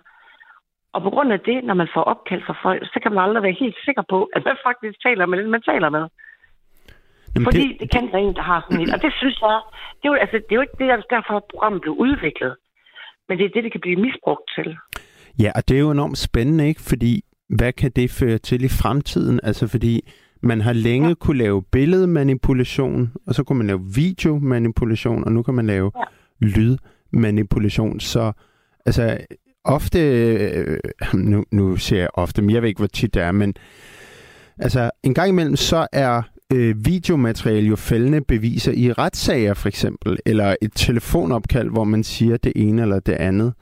og på grund af det, når man får opkald fra folk, så kan man aldrig være helt sikker på, at man faktisk taler med den, man taler med. Jamen, Fordi det, det kan der en, der har sådan et. Og det synes jeg, det er jo, altså, det er jo ikke det, der- derfor, at programmet blev udviklet. Men det er det, det kan blive misbrugt til. Ja, og det er jo enormt spændende, ikke? Fordi hvad kan det føre til i fremtiden? Altså fordi man har længe ja. kunne lave billedmanipulation, og så kunne man lave videomanipulation, og nu kan man lave ja. lydmanipulation. Så altså ofte, øh, nu, nu siger jeg ofte, men jeg ved ikke, hvor tit det er, men altså en gang imellem, så er øh, videomateriale jo fældende beviser i retssager for eksempel, eller et telefonopkald, hvor man siger det ene eller det andet.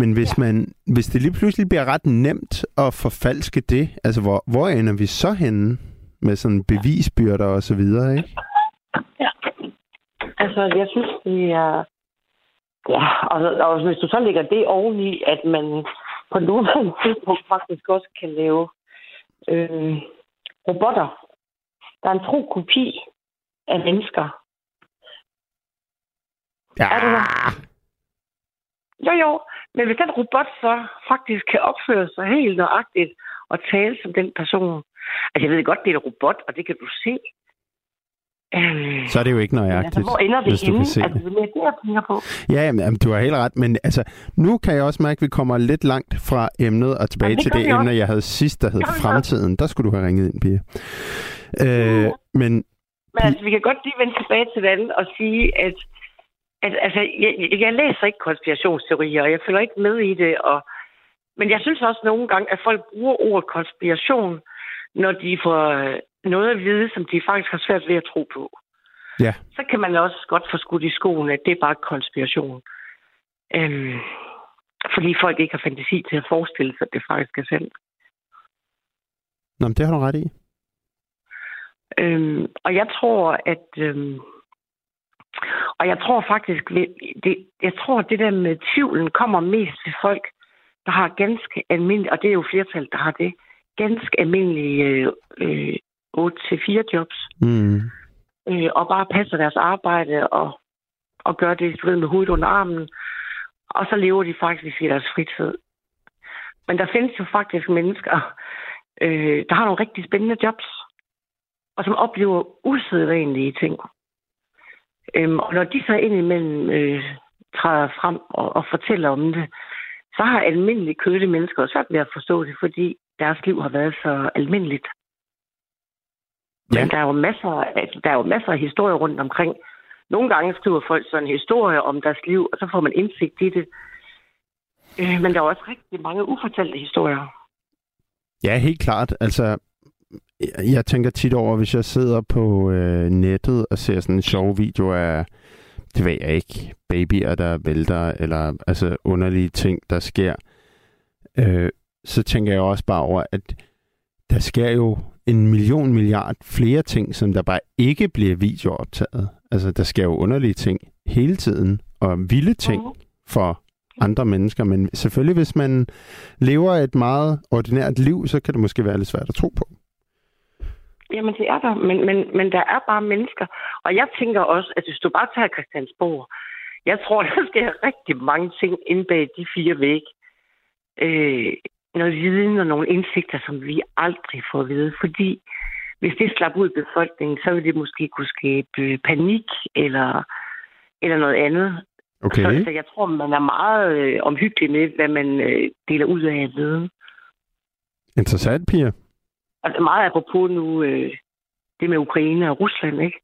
Men hvis, ja. man, hvis det lige pludselig bliver ret nemt at forfalske det, altså hvor, hvor ender vi så henne med sådan bevisbyrder og så videre, ikke? Ja. Altså, jeg synes, det er... Ja, og, og hvis du så lægger det oveni, at man på nuværende tidspunkt faktisk også kan lave øh, robotter, der er en tro kopi af mennesker. Ja, Er du der? Jo, jo. Men hvis den robot så faktisk kan opføre sig helt nøjagtigt og tale som den person. Altså, jeg ved godt, det er en robot, og det kan du se. Øhm, Så er det jo ikke men nøjagtigt, altså, hvor ender vi hvis du henne? kan se Altså, det. det er mere det, jeg tænker på. Ja, jamen, du har helt ret, men altså, nu kan jeg også mærke, at vi kommer lidt langt fra emnet og tilbage Jamen, det til det emne, jeg havde sidst, der hed Det Fremtiden. Der skulle du have ringet ind, Pia. Øh, Ja. men Men altså, vi kan godt lige vende tilbage til det andet og sige, at, altså, jeg, jeg- jeg læser ikke konspirationsteorier, og jeg følger ikke med i det. Og, men jeg synes også nogle gange, at folk bruger ordet konspiration, når de får øh, noget at vide, som de faktisk har svært ved at tro på. Ja. Så kan man også godt få skudt i skoen, at det er bare konspiration. Øhm, fordi folk ikke har fantasi til at forestille sig, at det faktisk er sandt. nå, men det har du ret i. Øhm, og jeg tror, at... Øhm, og jeg tror faktisk, det, jeg tror, at det der med tvivlen kommer mest til folk, der har ganske almindelige, og det er jo flertal, der har det, ganske almindelige øh, øh, 8-4 jobs, Mm. øh, og bare passer deres arbejde og, og gør det, du ved, med hovedet under armen, og så lever de faktisk i deres fritid. Men der findes jo faktisk mennesker, øh, der har nogle rigtig spændende jobs, og som oplever usædvanlige ting. Øhm, og når de så indimellem øh, træder frem og, og fortæller om det, så har almindelige kødte mennesker svært ved at forstå det, fordi deres liv har været så almindeligt. Ja. Men der er, jo masser, altså, der er jo masser af historier rundt omkring. Nogle gange skriver folk sådan en historie om deres liv, og så får man indsigt i det. Øh, men der er også rigtig mange ufortalte historier. Ja, helt klart. Altså, jeg, tænker tit over, hvis jeg sidder på øh, nettet og ser sådan en sjov video af, det ved jeg ikke, babyer, der vælter, eller altså underlige ting, der sker, øh, så tænker jeg også bare over, at der sker jo en million milliard flere ting, som der bare ikke bliver videooptaget. Altså, der sker jo underlige ting hele tiden, og vilde ting Mhm. for andre mennesker. Men selvfølgelig, hvis man lever et meget ordinært liv, så kan det måske være lidt svært at tro på. Jamen, det er der. Men, men, men der er bare mennesker. Og jeg tænker også, at hvis du bare tager Christiansborg, jeg tror, der sker rigtig mange ting inde bag de fire vægge. Øh, noget viden og nogle indsigter, som vi aldrig får at vide. Fordi hvis det slap ud i befolkningen, så ville det måske kunne skabe panik eller, eller noget andet. Okay. Så, så jeg tror, man er meget øh, omhyggelig med, hvad man øh, deler ud af af viden. Interessant, Pia. Og meget apropos nu øh, det med Ukraine og Rusland, ikke?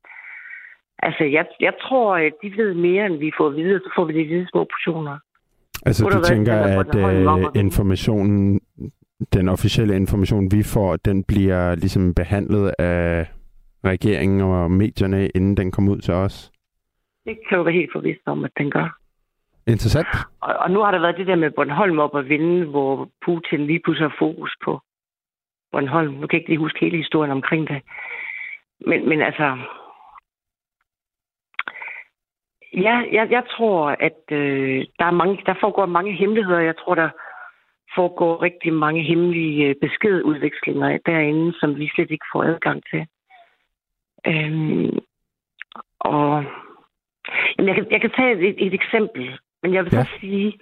Altså, jeg, jeg tror, at de ved mere, end vi får at vide, så får vi det i hvide små portioner. Altså, du tænker, at øh, informationen, den officielle information, vi får, den bliver ligesom behandlet af regeringen og medierne, inden den kommer ud til os? Det kan du være helt forvist om, at den gør. Interessant. Og, og nu har der været det der med Bornholm op at vinde, hvor Putin lige pludselig har fokus på Bornholm. Nu kan jeg ikke lige huske hele historien omkring det. Men, men altså... Ja, jeg, jeg tror, at øh, der, er mange, der foregår mange hemmeligheder. Jeg tror, der foregår rigtig mange hemmelige øh, beskedudvekslinger derinde, som vi slet ikke får adgang til. Øhm, og jamen, jeg, kan, jeg kan tage et, et eksempel, men jeg vil Ja. så sige,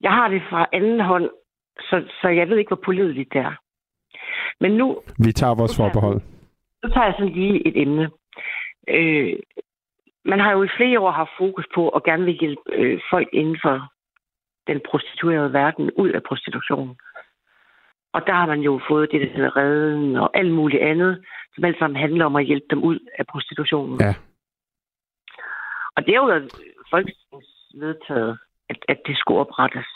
jeg har det fra anden hånd, så, så jeg ved ikke, hvor pålideligt det er. Men nu, Vi tager vores forbehold. nu tager jeg sådan lige et emne. Øh, man har jo i flere år haft fokus på at gerne vil hjælpe øh, folk inden for den prostituerede verden ud af prostitution. Og der har man jo fået det, der hedder redden og alt muligt andet, som alt sammen handler om at hjælpe dem ud af prostitutionen. Ja. Og det er jo folketingsvedtaget, at, at det skulle oprettes.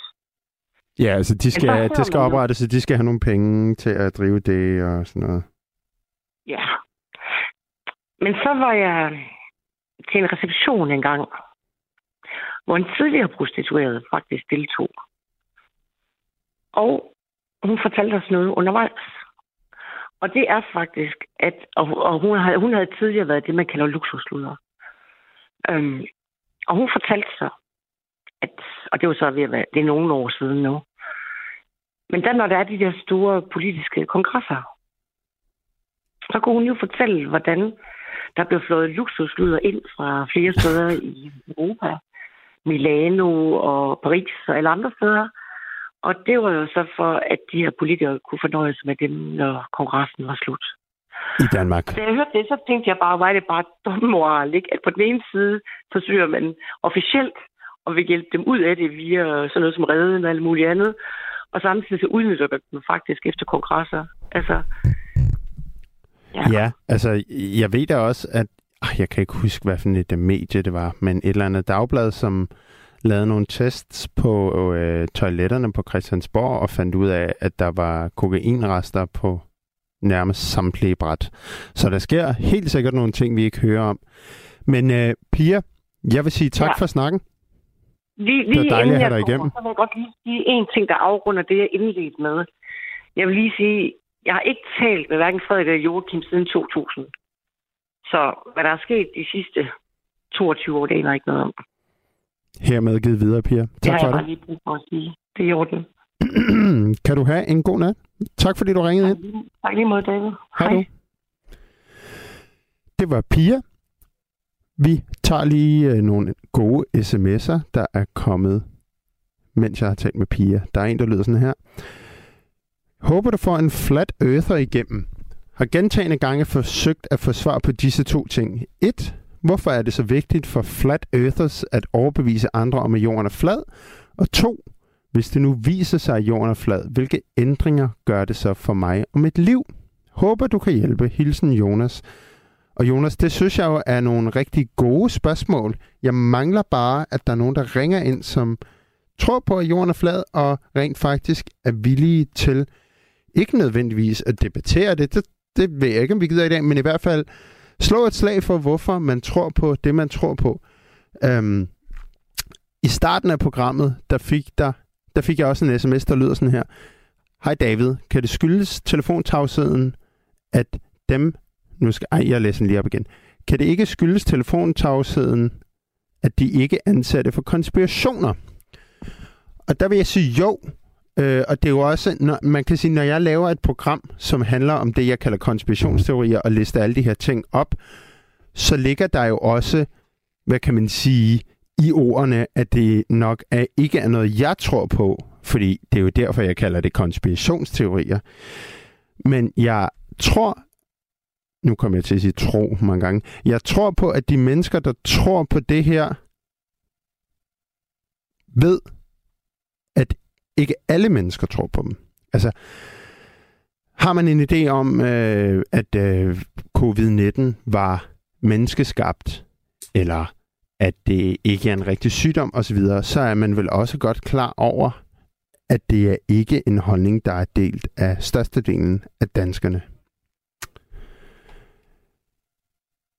Ja, altså, de så skal, hører det skal oprettes, så de skal have nogle penge til at drive det og sådan noget. Ja. Men så var jeg til en reception engang, hvor en tidligere prostitueret faktisk deltog. Og hun fortalte os noget undervejs. Og det er faktisk, at og, og hun, havde, hun havde tidligere været det, man kalder luksusluder. Øhm, og hun fortalte så, at, og det var så ved at være, det er nogle år siden nu, men der, når der er de der store politiske kongresser, så kunne hun jo fortælle, hvordan der blev flået luksuslyder ind fra flere steder i Europa. Milano og Paris og alle andre steder. Og det var jo så for, at de her politikere kunne fornøje sig med dem, når kongressen var slut. I Danmark. Da jeg hørte det, så tænkte jeg bare, var det bare dobbeltmoral, ikke? At på den ene side forsøger man officielt at vil hjælpe dem ud af det via sådan noget som redden og alt muligt andet. Og samtidig så udnytter man dem faktisk efter kongresser. Altså, ja. ja, altså jeg ved da også, at jeg kan ikke huske, hvad for et medie det var, men et eller andet dagblad, som lavede nogle tests på øh, toiletterne på Christiansborg og fandt ud af, at der var kokainrester på nærmest samtlige bræt. Så der sker helt sikkert nogle ting, vi ikke hører om. Men øh, Pia, jeg vil sige tak ja. for snakken. Lige, lige det er dejligt at have dig igennem. Så vil jeg godt lige sige en ting, der afrunder det, jeg indledte med. Jeg vil lige sige, jeg har ikke talt med hverken Frederik eller Joachim siden 2000. Så hvad der er sket de sidste 22 år, det er ikke noget om. Hermed givet videre, Pia. Tak det har for jeg det. bare lige brug for at sige. Det er i orden. kan du have en god nat? Tak fordi du ringede ind. Tak lige måde, David. Hej. Hej. Det var Pia. Vi tager lige øh, nogle gode sms'er, der er kommet, mens jeg har talt med Pia. Der er en, der lyder sådan her. Håber du får en flat earther igennem. Har gentagende gange forsøgt at få svar på disse to ting. 1. Hvorfor er det så vigtigt for flat earthers at overbevise andre om, at jorden er flad? Og 2. Hvis det nu viser sig, at jorden er flad, hvilke ændringer gør det så for mig og mit liv? Håber, du kan hjælpe. Hilsen Jonas. Og Jonas, det synes jeg jo er nogle rigtig gode spørgsmål. Jeg mangler bare, at der er nogen, der ringer ind, som tror på, at jorden er flad, og rent faktisk er villige til ikke nødvendigvis at debattere det. Det, det ved jeg ikke, om vi gider i dag, men i hvert fald slå et slag for, hvorfor man tror på det, man tror på. Øhm, I starten af programmet, der fik, der, der fik jeg også en sms, der lyder sådan her. Hej David, kan det skyldes telefontavsheden, at dem... Nu skal, ej, jeg læser den lige op igen. Kan det ikke skyldes telefontavsheden, at de ikke er ansatte for konspirationer? Og der vil jeg sige jo, Øh, og det er jo også, når, man kan sige, når jeg laver et program, som handler om det, jeg kalder konspirationsteorier, og lister alle de her ting op, så ligger der jo også, hvad kan man sige, i ordene, at det nok er, ikke er noget, jeg tror på, fordi det er jo derfor, jeg kalder det konspirationsteorier. Men jeg tror, nu kommer jeg til at sige tro mange gange, jeg tror på, at de mennesker, der tror på det her, ved, at ikke alle mennesker tror på dem. Altså, har man en idé om, øh, at øh, covid-19 var menneskeskabt, eller at det ikke er en rigtig sygdom osv., så er man vel også godt klar over, at det er ikke en holdning, der er delt af størstedelen af danskerne.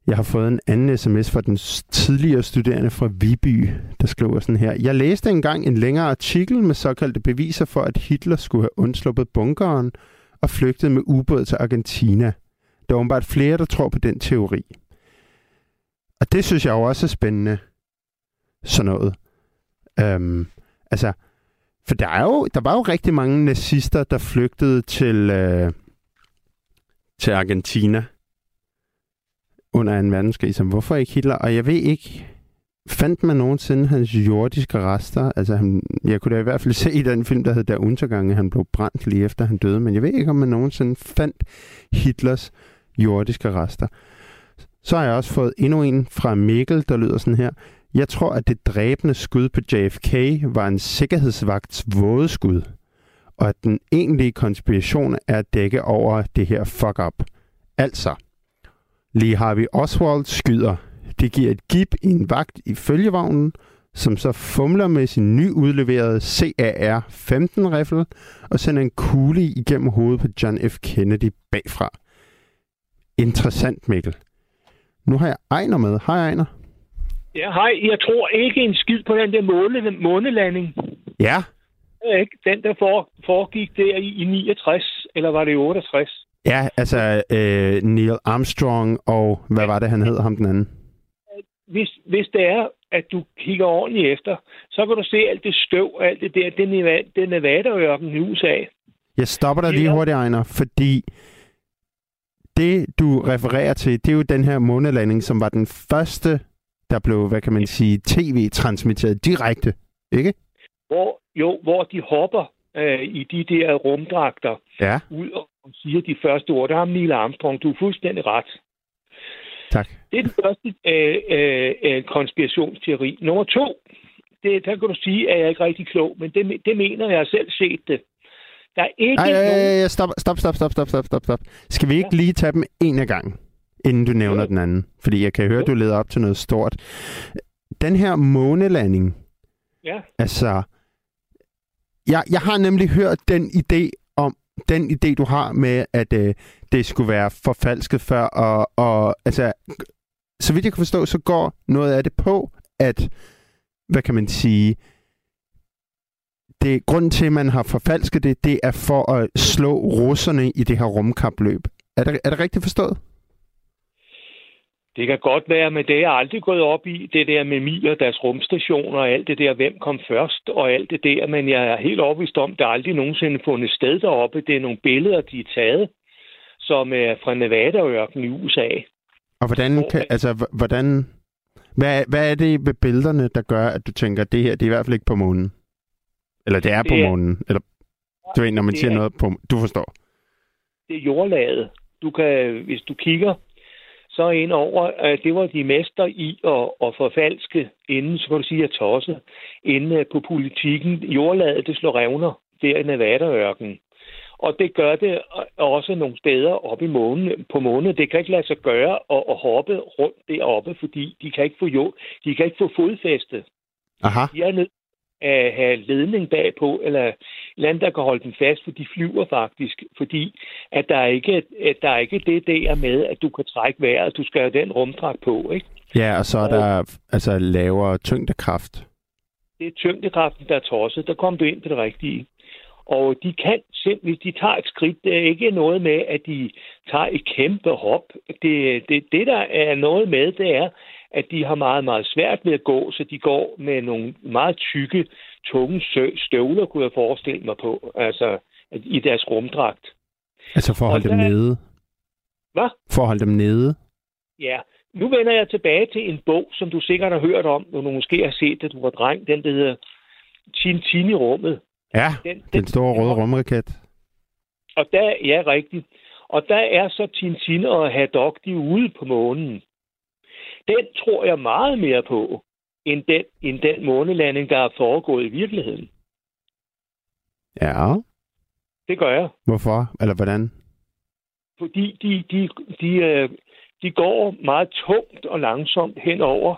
Jeg har fået en anden sms fra den tidligere studerende fra Viby, der skriver sådan her. Jeg læste engang en længere artikel med såkaldte beviser for, at Hitler skulle have undsluppet bunkeren og flygtet med ubåd til Argentina. Der er åbenbart flere, der tror på den teori. Og det synes jeg jo også er spændende. Sådan noget. Øhm, altså, for der, er jo, der var jo rigtig mange nazister, der flygtede til, øh, til Argentina under en verdenskrig, som hvorfor ikke Hitler? Og jeg ved ikke, fandt man nogensinde hans jordiske rester? Altså, han, jeg kunne da i hvert fald se i den film, der hed Der Untergang, han blev brændt lige efter han døde, men jeg ved ikke, om man nogensinde fandt Hitlers jordiske rester. Så har jeg også fået endnu en fra Mikkel, der lyder sådan her. Jeg tror, at det dræbende skud på JFK var en sikkerhedsvagts vådeskud, og at den egentlige konspiration er at dække over det her fuck-up. Altså, Lee Harvey Oswald skyder. Det giver et gip i en vagt i følgevognen, som så fumler med sin nyudleverede CAR-15-riffel og sender en kugle igennem hovedet på John F. Kennedy bagfra. Interessant, Mikkel. Nu har jeg Ejner med. Hej, Ejner. Ja, hej. Jeg tror ikke en skid på den der måne, månelanding. Ja. Ikke? Den, der for, foregik der i, i 69, eller var det i 68? Ja, altså øh, Neil Armstrong og hvad var det, han hed, ham den anden? Hvis, hvis det er, at du kigger ordentligt efter, så kan du se alt det støv og alt det der, det er, det er Nevada-ørken i USA. Jeg stopper dig lige hurtigt, Ejner, fordi det, du refererer til, det er jo den her månelanding, som var den første, der blev, hvad kan man sige, tv-transmitteret direkte, ikke? Hvor, jo, hvor de hopper øh, i de der rumdragter Ja, ud Armstrong siger de første ord. Det har Neil Armstrong. Du er fuldstændig ret. Tak. Det er den første øh, øh, øh konspirationsteori. Nummer to, det, der kan du sige, at jeg er ikke rigtig klog, men det, det mener jeg selv set det. Der er ikke Ej, nogen... Ej, stop, stop, stop, stop, stop, stop, stop. Skal vi ikke ja. lige tage dem en af gangen, inden du nævner ja. den anden? Fordi jeg kan høre, at du leder op til noget stort. Den her månelanding, ja. altså... Jeg, jeg har nemlig hørt den idé den idé, du har med, at øh, det skulle være forfalsket før, og, og altså, så vidt jeg kan forstå, så går noget af det på, at, hvad kan man sige, det, grunden til, at man har forfalsket det, det er for at slå russerne i det her rumkapløb. Er det, er det rigtigt forstået? Det kan godt være, men det er jeg aldrig gået op i, det der med Mir, deres rumstationer og alt det der, hvem kom først og alt det der, men jeg er helt overbevist om, at der er aldrig nogensinde fundet sted deroppe. Det er nogle billeder, de er taget, som er fra Nevada-ørken i USA. Og hvordan, kan, altså, hvordan, hvad, hvad er det ved billederne, der gør, at du tænker, at det her, det er i hvert fald ikke på månen? Eller det er på Det er- månen? Eller, du ved, når man siger er- noget på... Du forstår. det er jordlaget. Du kan, hvis du kigger så ind over, at det var de mester i at, at forfalske inden, så kan du sige, at tosse, inden øh, på politikken. Jordlaget, det slår revner der i Nevada-ørken. Og det gør det også nogle steder oppe i månen, på månen. Det kan ikke lade sig gøre at, at hoppe rundt deroppe, fordi de kan ikke få jord, de kan ikke få fodfæste. Aha. De er nødt at have ledning bagpå, eller land, der kan holde dem fast, for de flyver faktisk, fordi at der er ikke, at der er ikke det der med, at du kan trække vejret, du skal have den rumdragt på, ikke? Ja, og så er Og- der altså lavere tyngdekraft. Det er tyngdekraften, der er tosset. Der kom du ind på det rigtige. Og de kan simpelthen, hvis de tager et skridt, det er ikke noget med, at de tager et kæmpe hop. Det, det, det der er noget med, det er, at de har meget, meget svært ved at gå, så de går med nogle meget tykke, tunge støvler, kunne jeg forestille mig på, altså i deres rumdragt. Altså for at holde dem der- nede. Hvad? For at holde dem nede. Ja, nu vender jeg tilbage til en bog, som du sikkert har hørt om, og du måske har set, da du var dreng. Den, der hedder Tintin i rummet. Ja, Den, den store røde rumraket. Og der, ja, rigtigt. Og der er så Tintin og Haddock, de er ude på månen. Den tror jeg meget mere på, end den, end den månelanding, der er foregået i virkeligheden. Ja, Det gør jeg. hvorfor? Eller hvordan? Fordi de, de, de, øh, de går meget tungt og langsomt henover.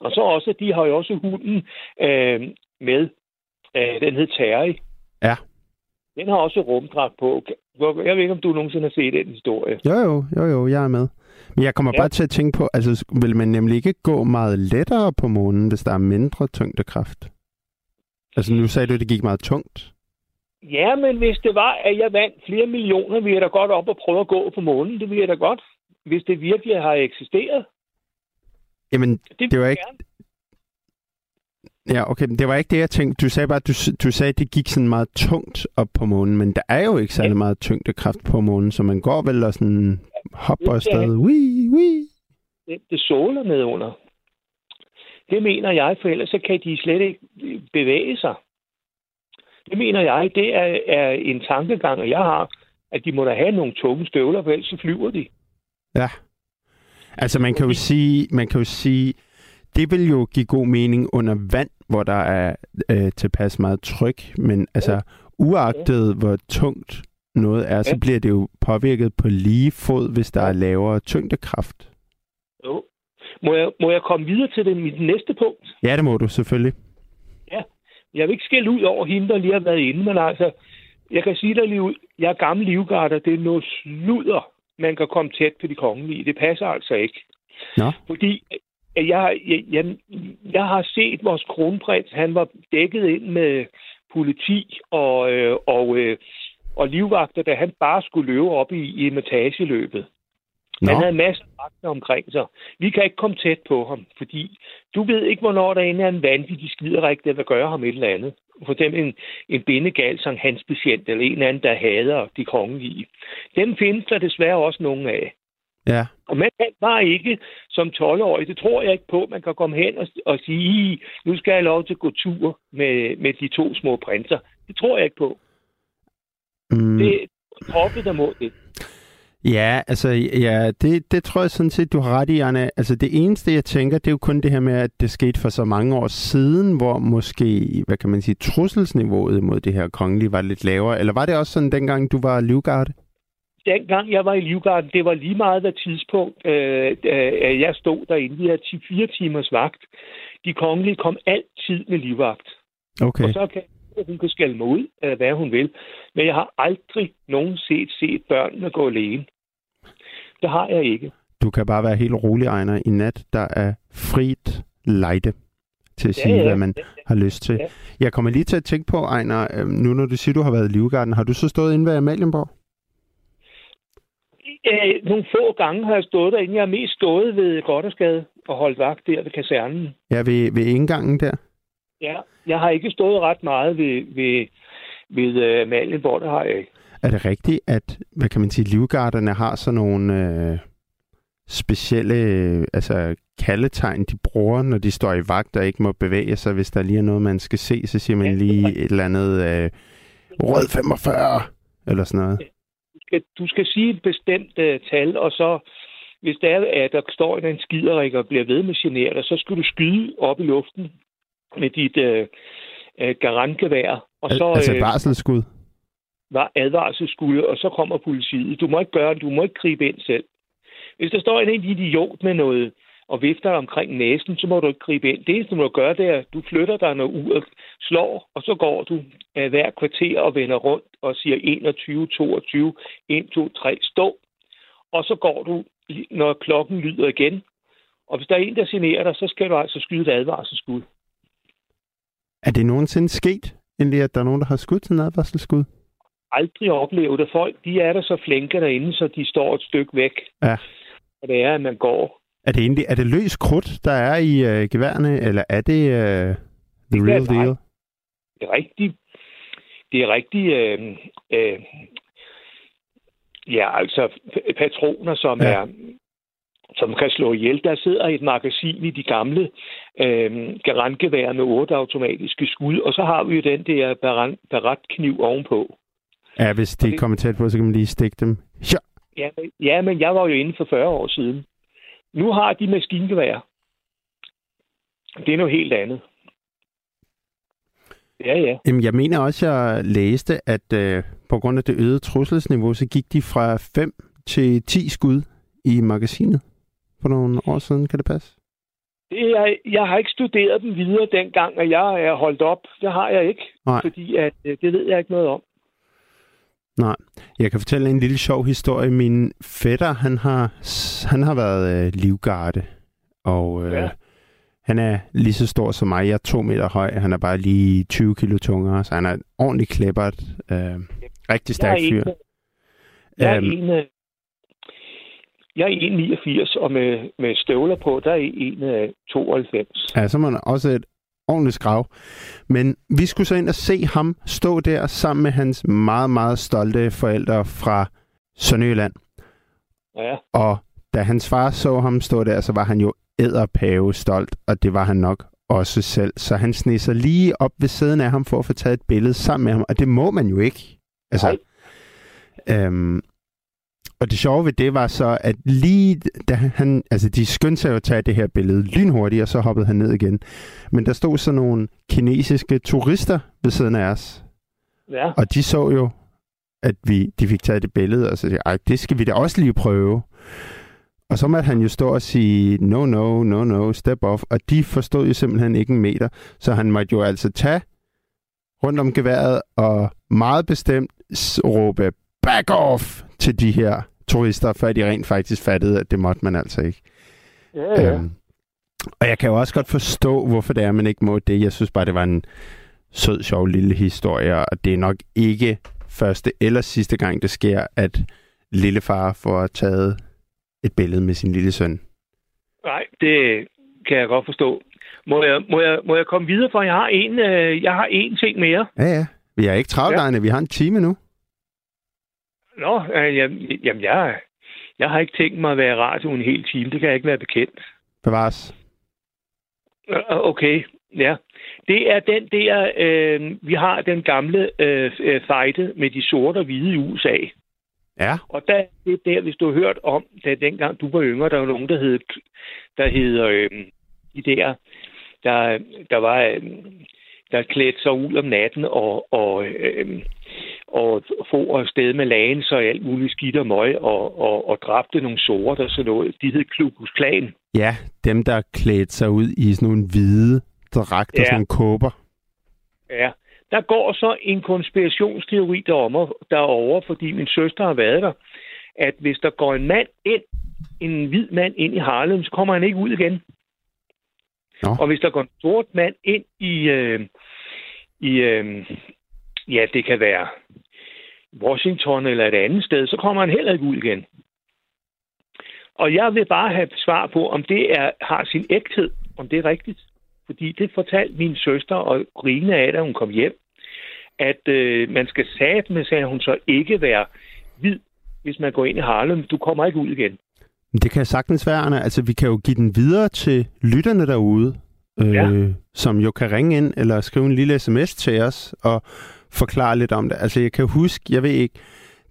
Og så også, de har jo også hunden øh, med. Øh, den hed Terry. Ja. Den har også rumdragt på. Jeg ved ikke, om du nogensinde har set den historie. Jo, jo, jo, jo, jeg er med. Men jeg kommer Ja. bare til at tænke på, altså vil man nemlig ikke gå meget lettere på månen, hvis der er mindre tyngdekraft? Altså nu sagde du, at det gik meget tungt. Ja, men hvis det var, at jeg vandt flere millioner, ville jeg da godt op og prøve at gå på månen. Det ville jeg da godt. Hvis det virkelig har eksisteret. Jamen, Det, Det var ikke- gerne. ja, okay, men det var ikke det, jeg tænkte. Du sagde bare, at du, du sagde, at det gik sådan meget tungt op på månen, men der er jo ikke særlig meget tyngdekraft på månen, så man går vel og sådan hopper afsted. Wii, wii. det, det såler ned under. Det mener jeg, for ellers så kan de slet ikke bevæge sig. Det mener jeg, det er, er en tankegang, og jeg har, at de må da have nogle tunge støvler, for ellers så flyver de. Ja. Altså man kan jo sige, man kan jo sige, det vil jo give god mening under vand, hvor der er øh, tilpas meget tryk, men altså uagtet hvor tungt noget er, så Ja. bliver det jo påvirket på lige fod, hvis der er lavere tyngdekraft. Jo. Må jeg, må jeg komme videre til det, mit næste punkt? Ja, det må du selvfølgelig. Jeg vil ikke skælde ud over hende, der lige har været inde, men altså, jeg kan sige dig lige ud, jeg er gammel livgarder, det er noget sludder, man kan komme tæt på de kongelige. Det passer altså ikke. Nå. Fordi jeg, jeg, jeg, jeg har set vores kronprins, han var dækket ind med politi og, øh, og, øh, og livvagter, da han bare skulle løbe op i, i metageløbet. Nå, Han havde masser af vagter omkring sig. Vi kan ikke komme tæt på ham, fordi du ved ikke, hvornår der er en vanvittig skiderik, der vil gøre ham et eller andet. For eksempel en, en bindegal som hans patient, eller en anden, der hader de kongelige. Dem findes der desværre også nogle af. Ja. Og man kan bare ikke som 12-årig, det tror jeg ikke på, man kan komme hen og, og sige, nu skal jeg lov til at gå tur med, med de to små prinser. Det tror jeg ikke på. Mm. Det er hoppet, der må det. Ja, altså, ja, det, det tror jeg sådan set, du har ret i, Anna. Altså, det eneste, jeg tænker, det er jo kun det her med, at det skete for så mange år siden, hvor måske, hvad kan man sige, trusselsniveauet mod det her kongelige var lidt lavere. Eller var det også sådan, dengang du var livgarde? Dengang jeg var i Livgarden, det var lige meget hvad tidspunkt, øh, øh, jeg stod derinde. Vi havde 4 timers vagt. De kongelige kom altid med livvagt. Okay. Og så kan hun kan skælde mig ud, øh, hvad hun vil. Men jeg har aldrig nogensinde set børnene gå alene. Det har jeg ikke. Du kan bare være helt rolig, Ejner. I nat, der er frit lejde til at Ja, sige, ja. hvad man har lyst til. Ja. Jeg kommer lige til at tænke på, Ejner, øhm, nu når du siger, du har været i Livgarden, har du så stået inde ved Amalienborg? Øh, nogle få gange har jeg stået derinde. Jeg har mest stået ved Goddersgade og holdt vagt der ved kasernen. Ja, ved, ved indgangen der. Ja, jeg har ikke stået ret meget ved, ved, ved øh, Malienborg, det har jeg ikke. Er det rigtigt, at, hvad kan man sige, livgarderne har sådan nogle øh, specielle øh, altså kaldetegn, de bruger, når de står i vagt og ikke må bevæge sig, hvis der lige er noget, man skal se, så siger man Ja, lige et eller andet øh, rød 45, eller sådan noget. Du skal, du skal sige et bestemt uh, tal, og så hvis der er, at der står en skiderik og bliver ved med at genere dig, så skal du skyde op i luften med dit uh, uh, garantgevær, og så Al- altså øh, varselsskud. var advarselsskud, og så kommer politiet. Du må ikke gøre det, du må ikke gribe ind selv. Hvis der står en idiot med noget og vifter omkring næsen, så må du ikke gribe ind. Det eneste, du må gøre, det er, at du flytter dig, når uret slår, og så går du uh, hver kvarter og vender rundt og siger 21, 22, 1, 2, 3, stå. Og så går du, når klokken lyder igen. Og hvis der er en, der generer dig, så skal du altså skyde et advarselsskud. Er det nogensinde sket, egentlig, at der er nogen, der har skudt en advarselsskud? Aldrig oplevet det. Folk, de er der så flinke derinde, så de står et stykke væk. Ja. Og det er, at man går. Er det egentlig er det løs krudt, der er i øh, geværene, eller er det øh, the Det real deal? Det er rigtigt. Det er rigtigt. Øh, øh, ja, altså patroner, som ja. er som kan slå ihjel. Der sidder et magasin i de gamle øh, garantgeværer med otte automatiske skud, og så har vi jo den der baratkniv ovenpå. Ja, hvis de Og det- kommer tæt på, så kan man lige stikke dem. Ja. Ja, men, ja, men jeg var jo inde for 40 år siden. Nu har de maskingevær. Det er noget helt andet. Ja, ja. Jamen, jeg mener også, jeg læste, at øh, på grund af det øgede trusselsniveau, så gik de fra 5 til 10 skud i magasinet for nogle år siden. Kan det passe? Det er, jeg har ikke studeret dem videre dengang, at jeg er holdt op. Det har jeg ikke, Nej. fordi at, øh, det ved jeg ikke noget om. Nej. Jeg kan fortælle en lille sjov historie. Min fætter, han har, han har været øh, livgarde, og øh, ja. Han er lige så stor som mig. Jeg er to meter høj. Han er bare lige 20 kilo tungere, så han er en ordentlig klippert. Øh, rigtig stærk jeg er fyr. en, jeg er Øhm. en, jeg er 1,89, og med, med støvler på, der er 1,92. Ja, så er man også et ordentligt skrav. Men vi skulle så ind og se ham stå der sammen med hans meget, meget stolte forældre fra Sønderjylland. Ja, Og da hans far så ham stå der, så var han jo æderpave stolt, og det var han nok også selv. Så han sneg sig lige op ved siden af ham for at få taget et billede sammen med ham, og det må man jo ikke. Altså, øhm, og det sjove ved det var så, at lige da han, altså de skyndte sig jo at tage det her billede lynhurtigt, og så hoppede han ned igen. Men der stod så nogle kinesiske turister ved siden af os, ja. og de så jo, at vi, de fik taget det billede, og så sagde, ej, det skal vi da også lige prøve. Og så måtte han jo stå og sige, no, no, no, no, step off. Og de forstod jo simpelthen ikke en meter. Så han måtte jo altså tage rundt om geværet og meget bestemt råbe, back off til de her turister, før de rent faktisk fattede, at det måtte man altså ikke. ja, ja. Øhm, og jeg kan jo også godt forstå, hvorfor det er, man ikke må det. Jeg synes bare, det var en sød, sjov lille historie, og det er nok ikke første eller sidste gang, det sker, at lillefar får taget et billede med sin lille søn. Nej, det kan jeg godt forstå. Må jeg, må jeg, må jeg komme videre, for jeg har en, øh, jeg har en ting mere. Ja, ja. Vi er ikke travlt, Ja. Vi har en time nu. Nå, øh, jamen, jeg, Jeg har ikke tænkt mig at være i radio en hel time. Det kan jeg ikke være bekendt. Bevares. Okay, ja. Det er den der, øh, vi har den gamle øh, øh, fejde med de sorte og hvide i USA. Ja. Og der, det er der, hvis du har hørt om, da dengang du var yngre, der var nogen, der hed, der hed øh, de der, der, der var, øh, der klædte sig ud om natten og, og, øh, og få afsted med lagen så alt muligt skidt og møg og, og, og dræbte nogle sorte og sådan noget. De hed Klubus Klan. Ja, dem, der klædte sig ud i sådan nogle hvide dragter, Ja. sådan nogle kåber. Ja, der går så en konspirationsteori derover, derover, fordi min søster har været der, at hvis der går en mand ind, en hvid mand ind i Harlem, så kommer han ikke ud igen. Nå. Og hvis der går en sort mand ind i, øh, i øh, ja, det kan være Washington eller et andet sted, så kommer han heller ikke ud igen. Og jeg vil bare have svar på, om det er, har sin ægthed, om det er rigtigt. Fordi det fortalte min søster og grine af, da hun kom hjem, at øh, man skal satme, sagde hun så, ikke være hvid, hvis man går ind i Harlem. Du kommer ikke ud igen. Det kan sagtens være, Anna. Altså, vi kan jo give den videre til lytterne derude, øh, Ja. som jo kan ringe ind eller skrive en lille sms til os og forklare lidt om det. Altså, jeg kan huske, jeg ved ikke,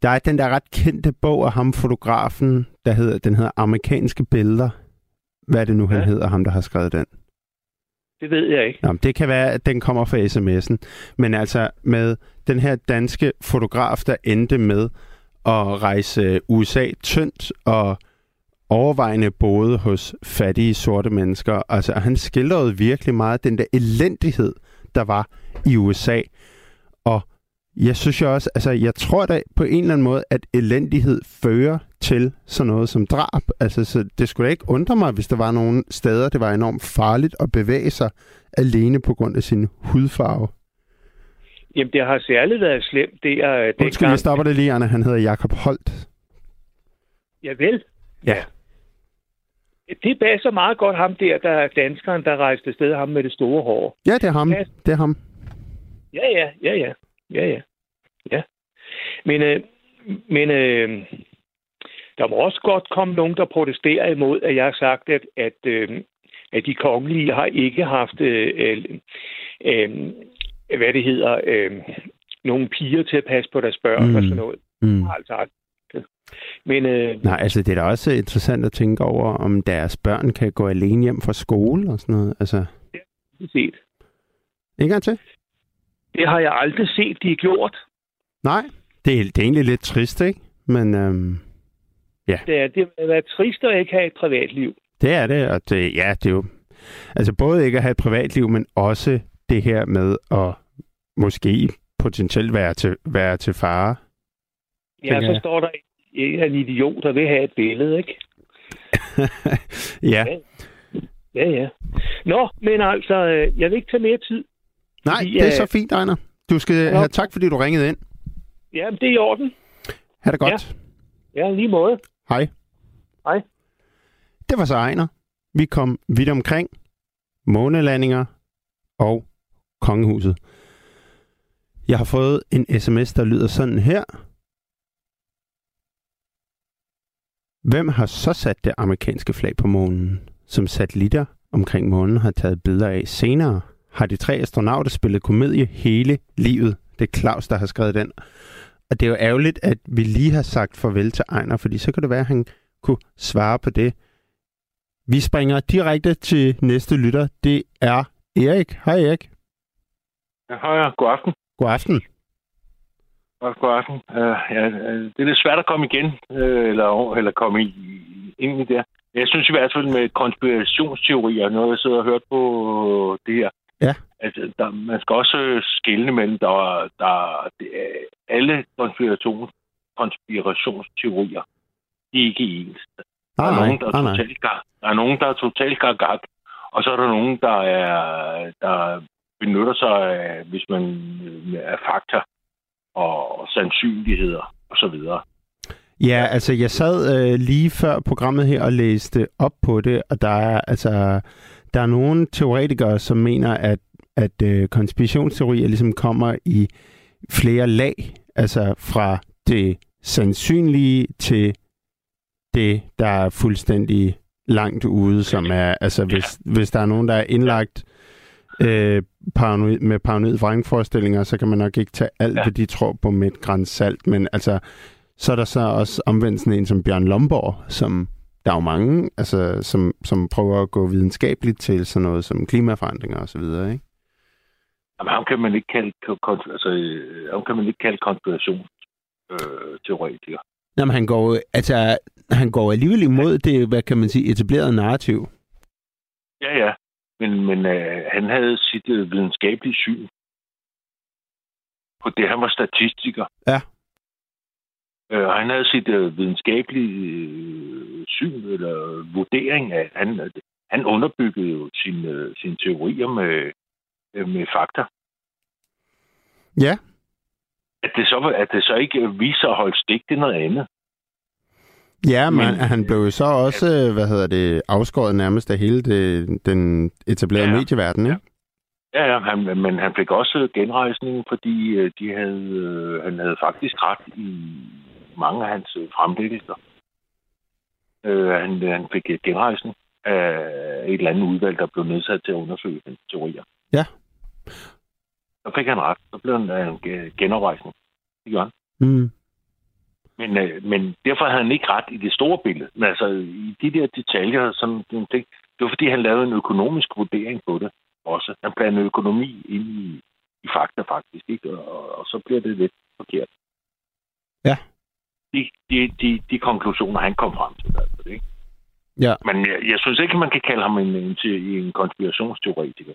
der er den der ret kendte bog af ham, fotografen, der hedder, den hedder Amerikanske Billeder. Hvad er det nu, han Ja. hedder, ham der har skrevet den? Det ved jeg ikke. Nå, det kan være, at den kommer fra sms'en. Men altså med den her danske fotograf, der endte med at rejse USA tyndt og overvejende boede hos fattige sorte mennesker. Altså han skildrede virkelig meget den der elendighed, der var i USA. Og jeg synes jo også, altså jeg tror da på en eller anden måde, at elendighed fører til sådan noget som drab. Altså så det skulle da ikke undre mig, hvis der var nogle steder, det var enormt farligt at bevæge sig alene på grund af sin hudfarve. Jamen, det har særligt været slemt. Det er øh, Undskyld, dengang... jeg stopper det lige, Anna. Han hedder Jakob Holt. Ja, vel. Ja. Det passer meget godt ham der, der er danskeren, der rejste afsted, ham med det store hår. Ja, det er ham. Det er ham. Ja, ja, ja, ja. Ja, ja. ja. Men, øh, men øh, der må også godt komme nogen, der protesterer imod, at jeg har sagt, at, at, øh, at de kongelige har ikke haft, øh, øh, øh, hvad det hedder, øh, nogle piger til at passe på deres børn Mm. og sådan noget. Mm. Altså, men øh, Nej, altså det er da også interessant at tænke over, om deres børn kan gå alene hjem fra skole og sådan noget. Altså, set. en gang til? Det har jeg aldrig set, de har gjort. Nej, det er, det er egentlig lidt trist, ikke? Men øhm, Det er, det være trist at ikke have et privatliv. det er det, og det, ja, det er jo... Altså både ikke at have et privatliv, men også det her med at måske potentielt være til, være til fare. Ja, så står der en en idiot, der vil have et billede, ikke? ja, Ja, ja. Nå, men altså, øh, jeg vil ikke tage mere tid. Nej, Fordi, det er øh, så fint, Ejner. Du skal have tak, fordi du ringede ind. Jamen, det er i orden. Ha' det godt. Ja, lige måde. Hej. Hej. Det var så Ejner. Vi kom vidt omkring månelandinger og kongehuset. Jeg har fået en sms, der lyder sådan her. Hvem har så sat det amerikanske flag på månen, som satellitter omkring månen har taget billeder af senere? Har de tre astronauter spillet komedie hele livet? Det er Claus, der har skrevet den. Og det er jo ærgerligt, at vi lige har sagt farvel til Ejner, fordi så kan det være, at han kunne svare på det. Vi springer direkte til næste lytter. Det er Erik. Hej Erik. Ja, hej, god aften. God aften. God, aften. Uh, ja, øh, det er lidt svært at komme igen, uh, eller, eller komme i, ind i det. Jeg synes i hvert fald med konspirationsteorier, noget jeg sidder og hørt på det her, Ja. at der, man skal også skelne mellem, der, der det er, alle konspiration, konspirationsteorier, de er ikke ens. Der er, nej, nogen, der er nej, totalt. Der er nogen, der er totalt gag, og så er der nogen, der er, der benytter sig af, hvis man øh, er fakta og, og sandsynligheder og så videre. Ja, altså jeg sad øh, lige før programmet her og læste op på det, og der er altså der er nogle teoretikere, som mener, at, at øh, konspirationsteorier ligesom kommer i flere lag, altså fra det sandsynlige til det, der er fuldstændig langt ude, som er, altså hvis, ja. hvis der er nogen, der er indlagt øh, paranoid, med paranoid vrangforestillinger, så kan man nok ikke tage alt, ja. hvad de tror på med et græns salt, men altså, så er der så også omvendt sådan en som Bjørn Lomborg, som der er jo mange, altså, som, som prøver at gå videnskabeligt til sådan noget som klimaforandringer og så videre, ikke? Jamen, ham kan man ikke kalde, altså, øh, ham kan man ikke kalde konspirationsteoretiker. Øh, Jamen, han går, altså, han går alligevel imod det, hvad kan man sige, etablerede narrativ. Ja, ja. Men, men øh, han havde sit øh, videnskabelige syn på det. Han var statistiker. Ja. Øh, han havde sit øh, videnskabelige øh, syn eller vurdering af, han, han underbyggede jo sine, øh, sine teorier med, øh, med fakta. Ja. At det, så, at det så ikke viser at holde stik, det er noget andet. Ja, men, men han blev jo så også, ja. hvad hedder det, afskåret nærmest af hele det, den etablerede ja, medieverden, ikke? Ja, ja han, men han fik også genrejsning, fordi øh, de havde, øh, han havde faktisk ret i mange af hans fremlæggelser. Øh, han, han fik genrejsning af et eller andet udvalg, der blev nedsat til at undersøge hans teorier. Ja. Så fik han ret. Så blev han en genoprejsning. Det gør han. Mm. Men, øh, men derfor havde han ikke ret i det store billede. Men altså, i de der detaljer, sådan, det, det var fordi, han lavede en økonomisk vurdering på det også. Han blandede økonomi ind i, i fakta faktisk, ikke? Og, og så bliver det lidt forkert. Ja. De, de, de, de konklusioner, han kom frem til, altså, ikke? Ja. Men jeg, jeg synes ikke, man kan kalde ham en, en, en konspirationsteoretiker.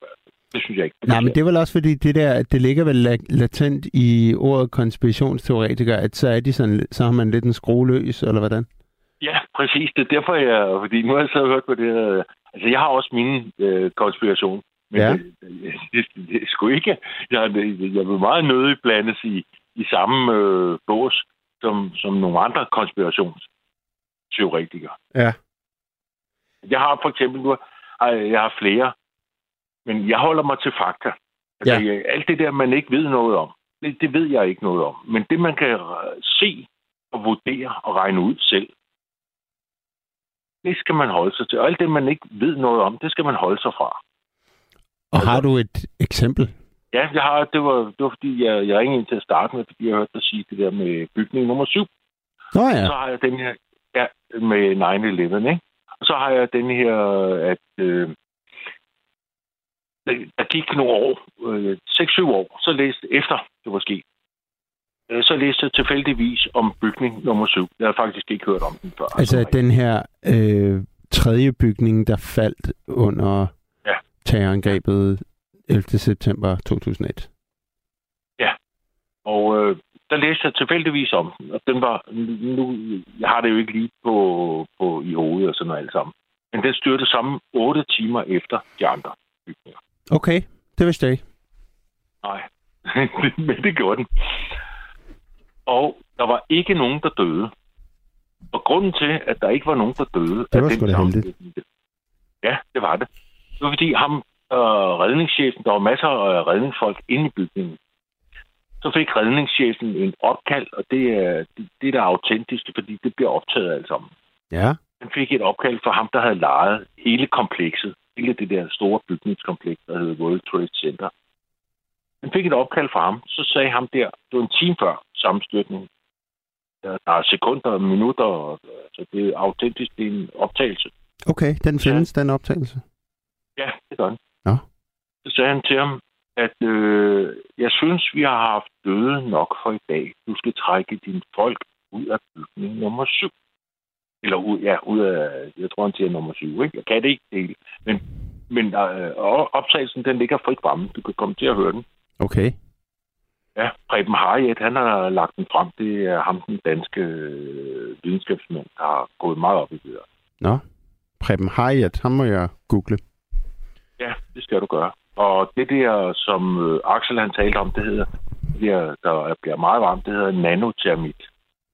Det synes jeg ikke. Nej, men det er vel også fordi, det der, det ligger vel latent i ordet konspirationsteoretiker, at så, er de sådan, så har man lidt en skrueløs, eller hvordan? Ja, præcis. Det er derfor, jeg... Fordi nu har jeg så hørt på det her... Altså, jeg har også min øh, konspiration. Men ja. det, det, det, det er sgu ikke... Jeg, jeg vil meget nødig blandes i, i samme øh, bås som, som nogle andre konspirationsteoretikere. Ja. Jeg har for eksempel nu... Jeg har flere men jeg holder mig til fakta. Altså, ja. alt det der, man ikke ved noget om, det, det ved jeg ikke noget om. Men det, man kan se og vurdere og regne ud selv, det skal man holde sig til. Og alt det, man ikke ved noget om, det skal man holde sig fra. Og har du et eksempel? Ja, jeg har, det, var, det var fordi, jeg, jeg ringede ind til at starte med, fordi jeg hørte dig sige det der med bygning nummer 7. Nå ja. Så har jeg den her ja, med 9-11, ikke? Og så har jeg den her, at øh, der gik nogle år, øh, 6-7 år, så læste efter det var sket, øh, så læste jeg tilfældigvis om bygning nummer 7. Jeg har faktisk ikke hørt om den før. Altså, altså den her øh, tredje bygning, der faldt under ja. terrorangrebet 11. september 2001. Ja, og øh, der læste jeg tilfældigvis om den, og den var, nu, jeg har det jo ikke lige på, på i hovedet og sådan noget alt sammen, men den styrte sammen 8 timer efter de andre bygninger. Okay, det vidste jeg ikke. Nej, men det gjorde den. Og der var ikke nogen, der døde. Og grunden til, at der ikke var nogen, der døde... Det var sgu da heldigt. Ja, det var det. Det var fordi ham, øh, redningschefen, der var masser af redningsfolk inde i bygningen. Så fik redningschefen en opkald, og det er det, det der er autentisk, fordi det bliver optaget alt sammen. Ja. Han fik et opkald for ham, der havde lejet hele komplekset hele det der store bygningskompleks, der hedder World Trade Center. Han fik et opkald fra ham, så sagde ham der, det var en time før sammenstyrtning. Der er sekunder og minutter, så det er autentisk, det er en optagelse. Okay, den findes, ja. den optagelse? Ja, det gør den. Så sagde han til ham, at øh, jeg synes, vi har haft døde nok for i dag. Du skal trække dine folk ud af bygning nummer 7. Eller ud, ja, ud af, jeg tror, han siger nummer syv, ikke? Jeg kan det ikke dele. Men, men øh, optagelsen, den ligger frit fremme. Du kan komme til at høre den. Okay. Ja, Preben Harriet, han har lagt den frem. Det er ham, den danske øh, videnskabsmand, der har gået meget op i det der. Nå, Preben Harriet, ham må jeg google. Ja, det skal du gøre. Og det der, som øh, Axel han talte om, det hedder, det der, der bliver meget varmt, det hedder nanotermit.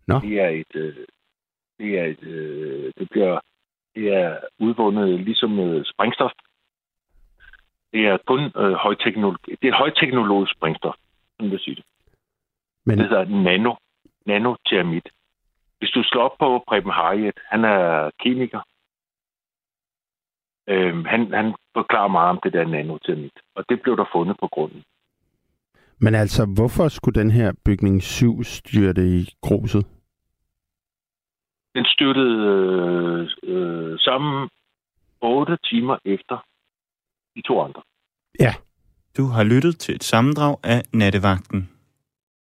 Nå. Det er et, øh, det er, et, øh, det bliver det er udvundet ligesom sprængstof. Det er kun øh, højteknologi. Det er højteknologisk sprængstof, som vil sige det. Men... Det hedder nano, nanotermit. Hvis du slår op på Preben Harriet, han er kemiker. Øh, han, han forklarer meget om det der nanotermit, og det blev der fundet på grunden. Men altså, hvorfor skulle den her bygning 7 styrte i gruset? Den styrtede øh, øh, sammen 8 timer efter de to andre. Ja. Du har lyttet til et sammendrag af Nattevagten.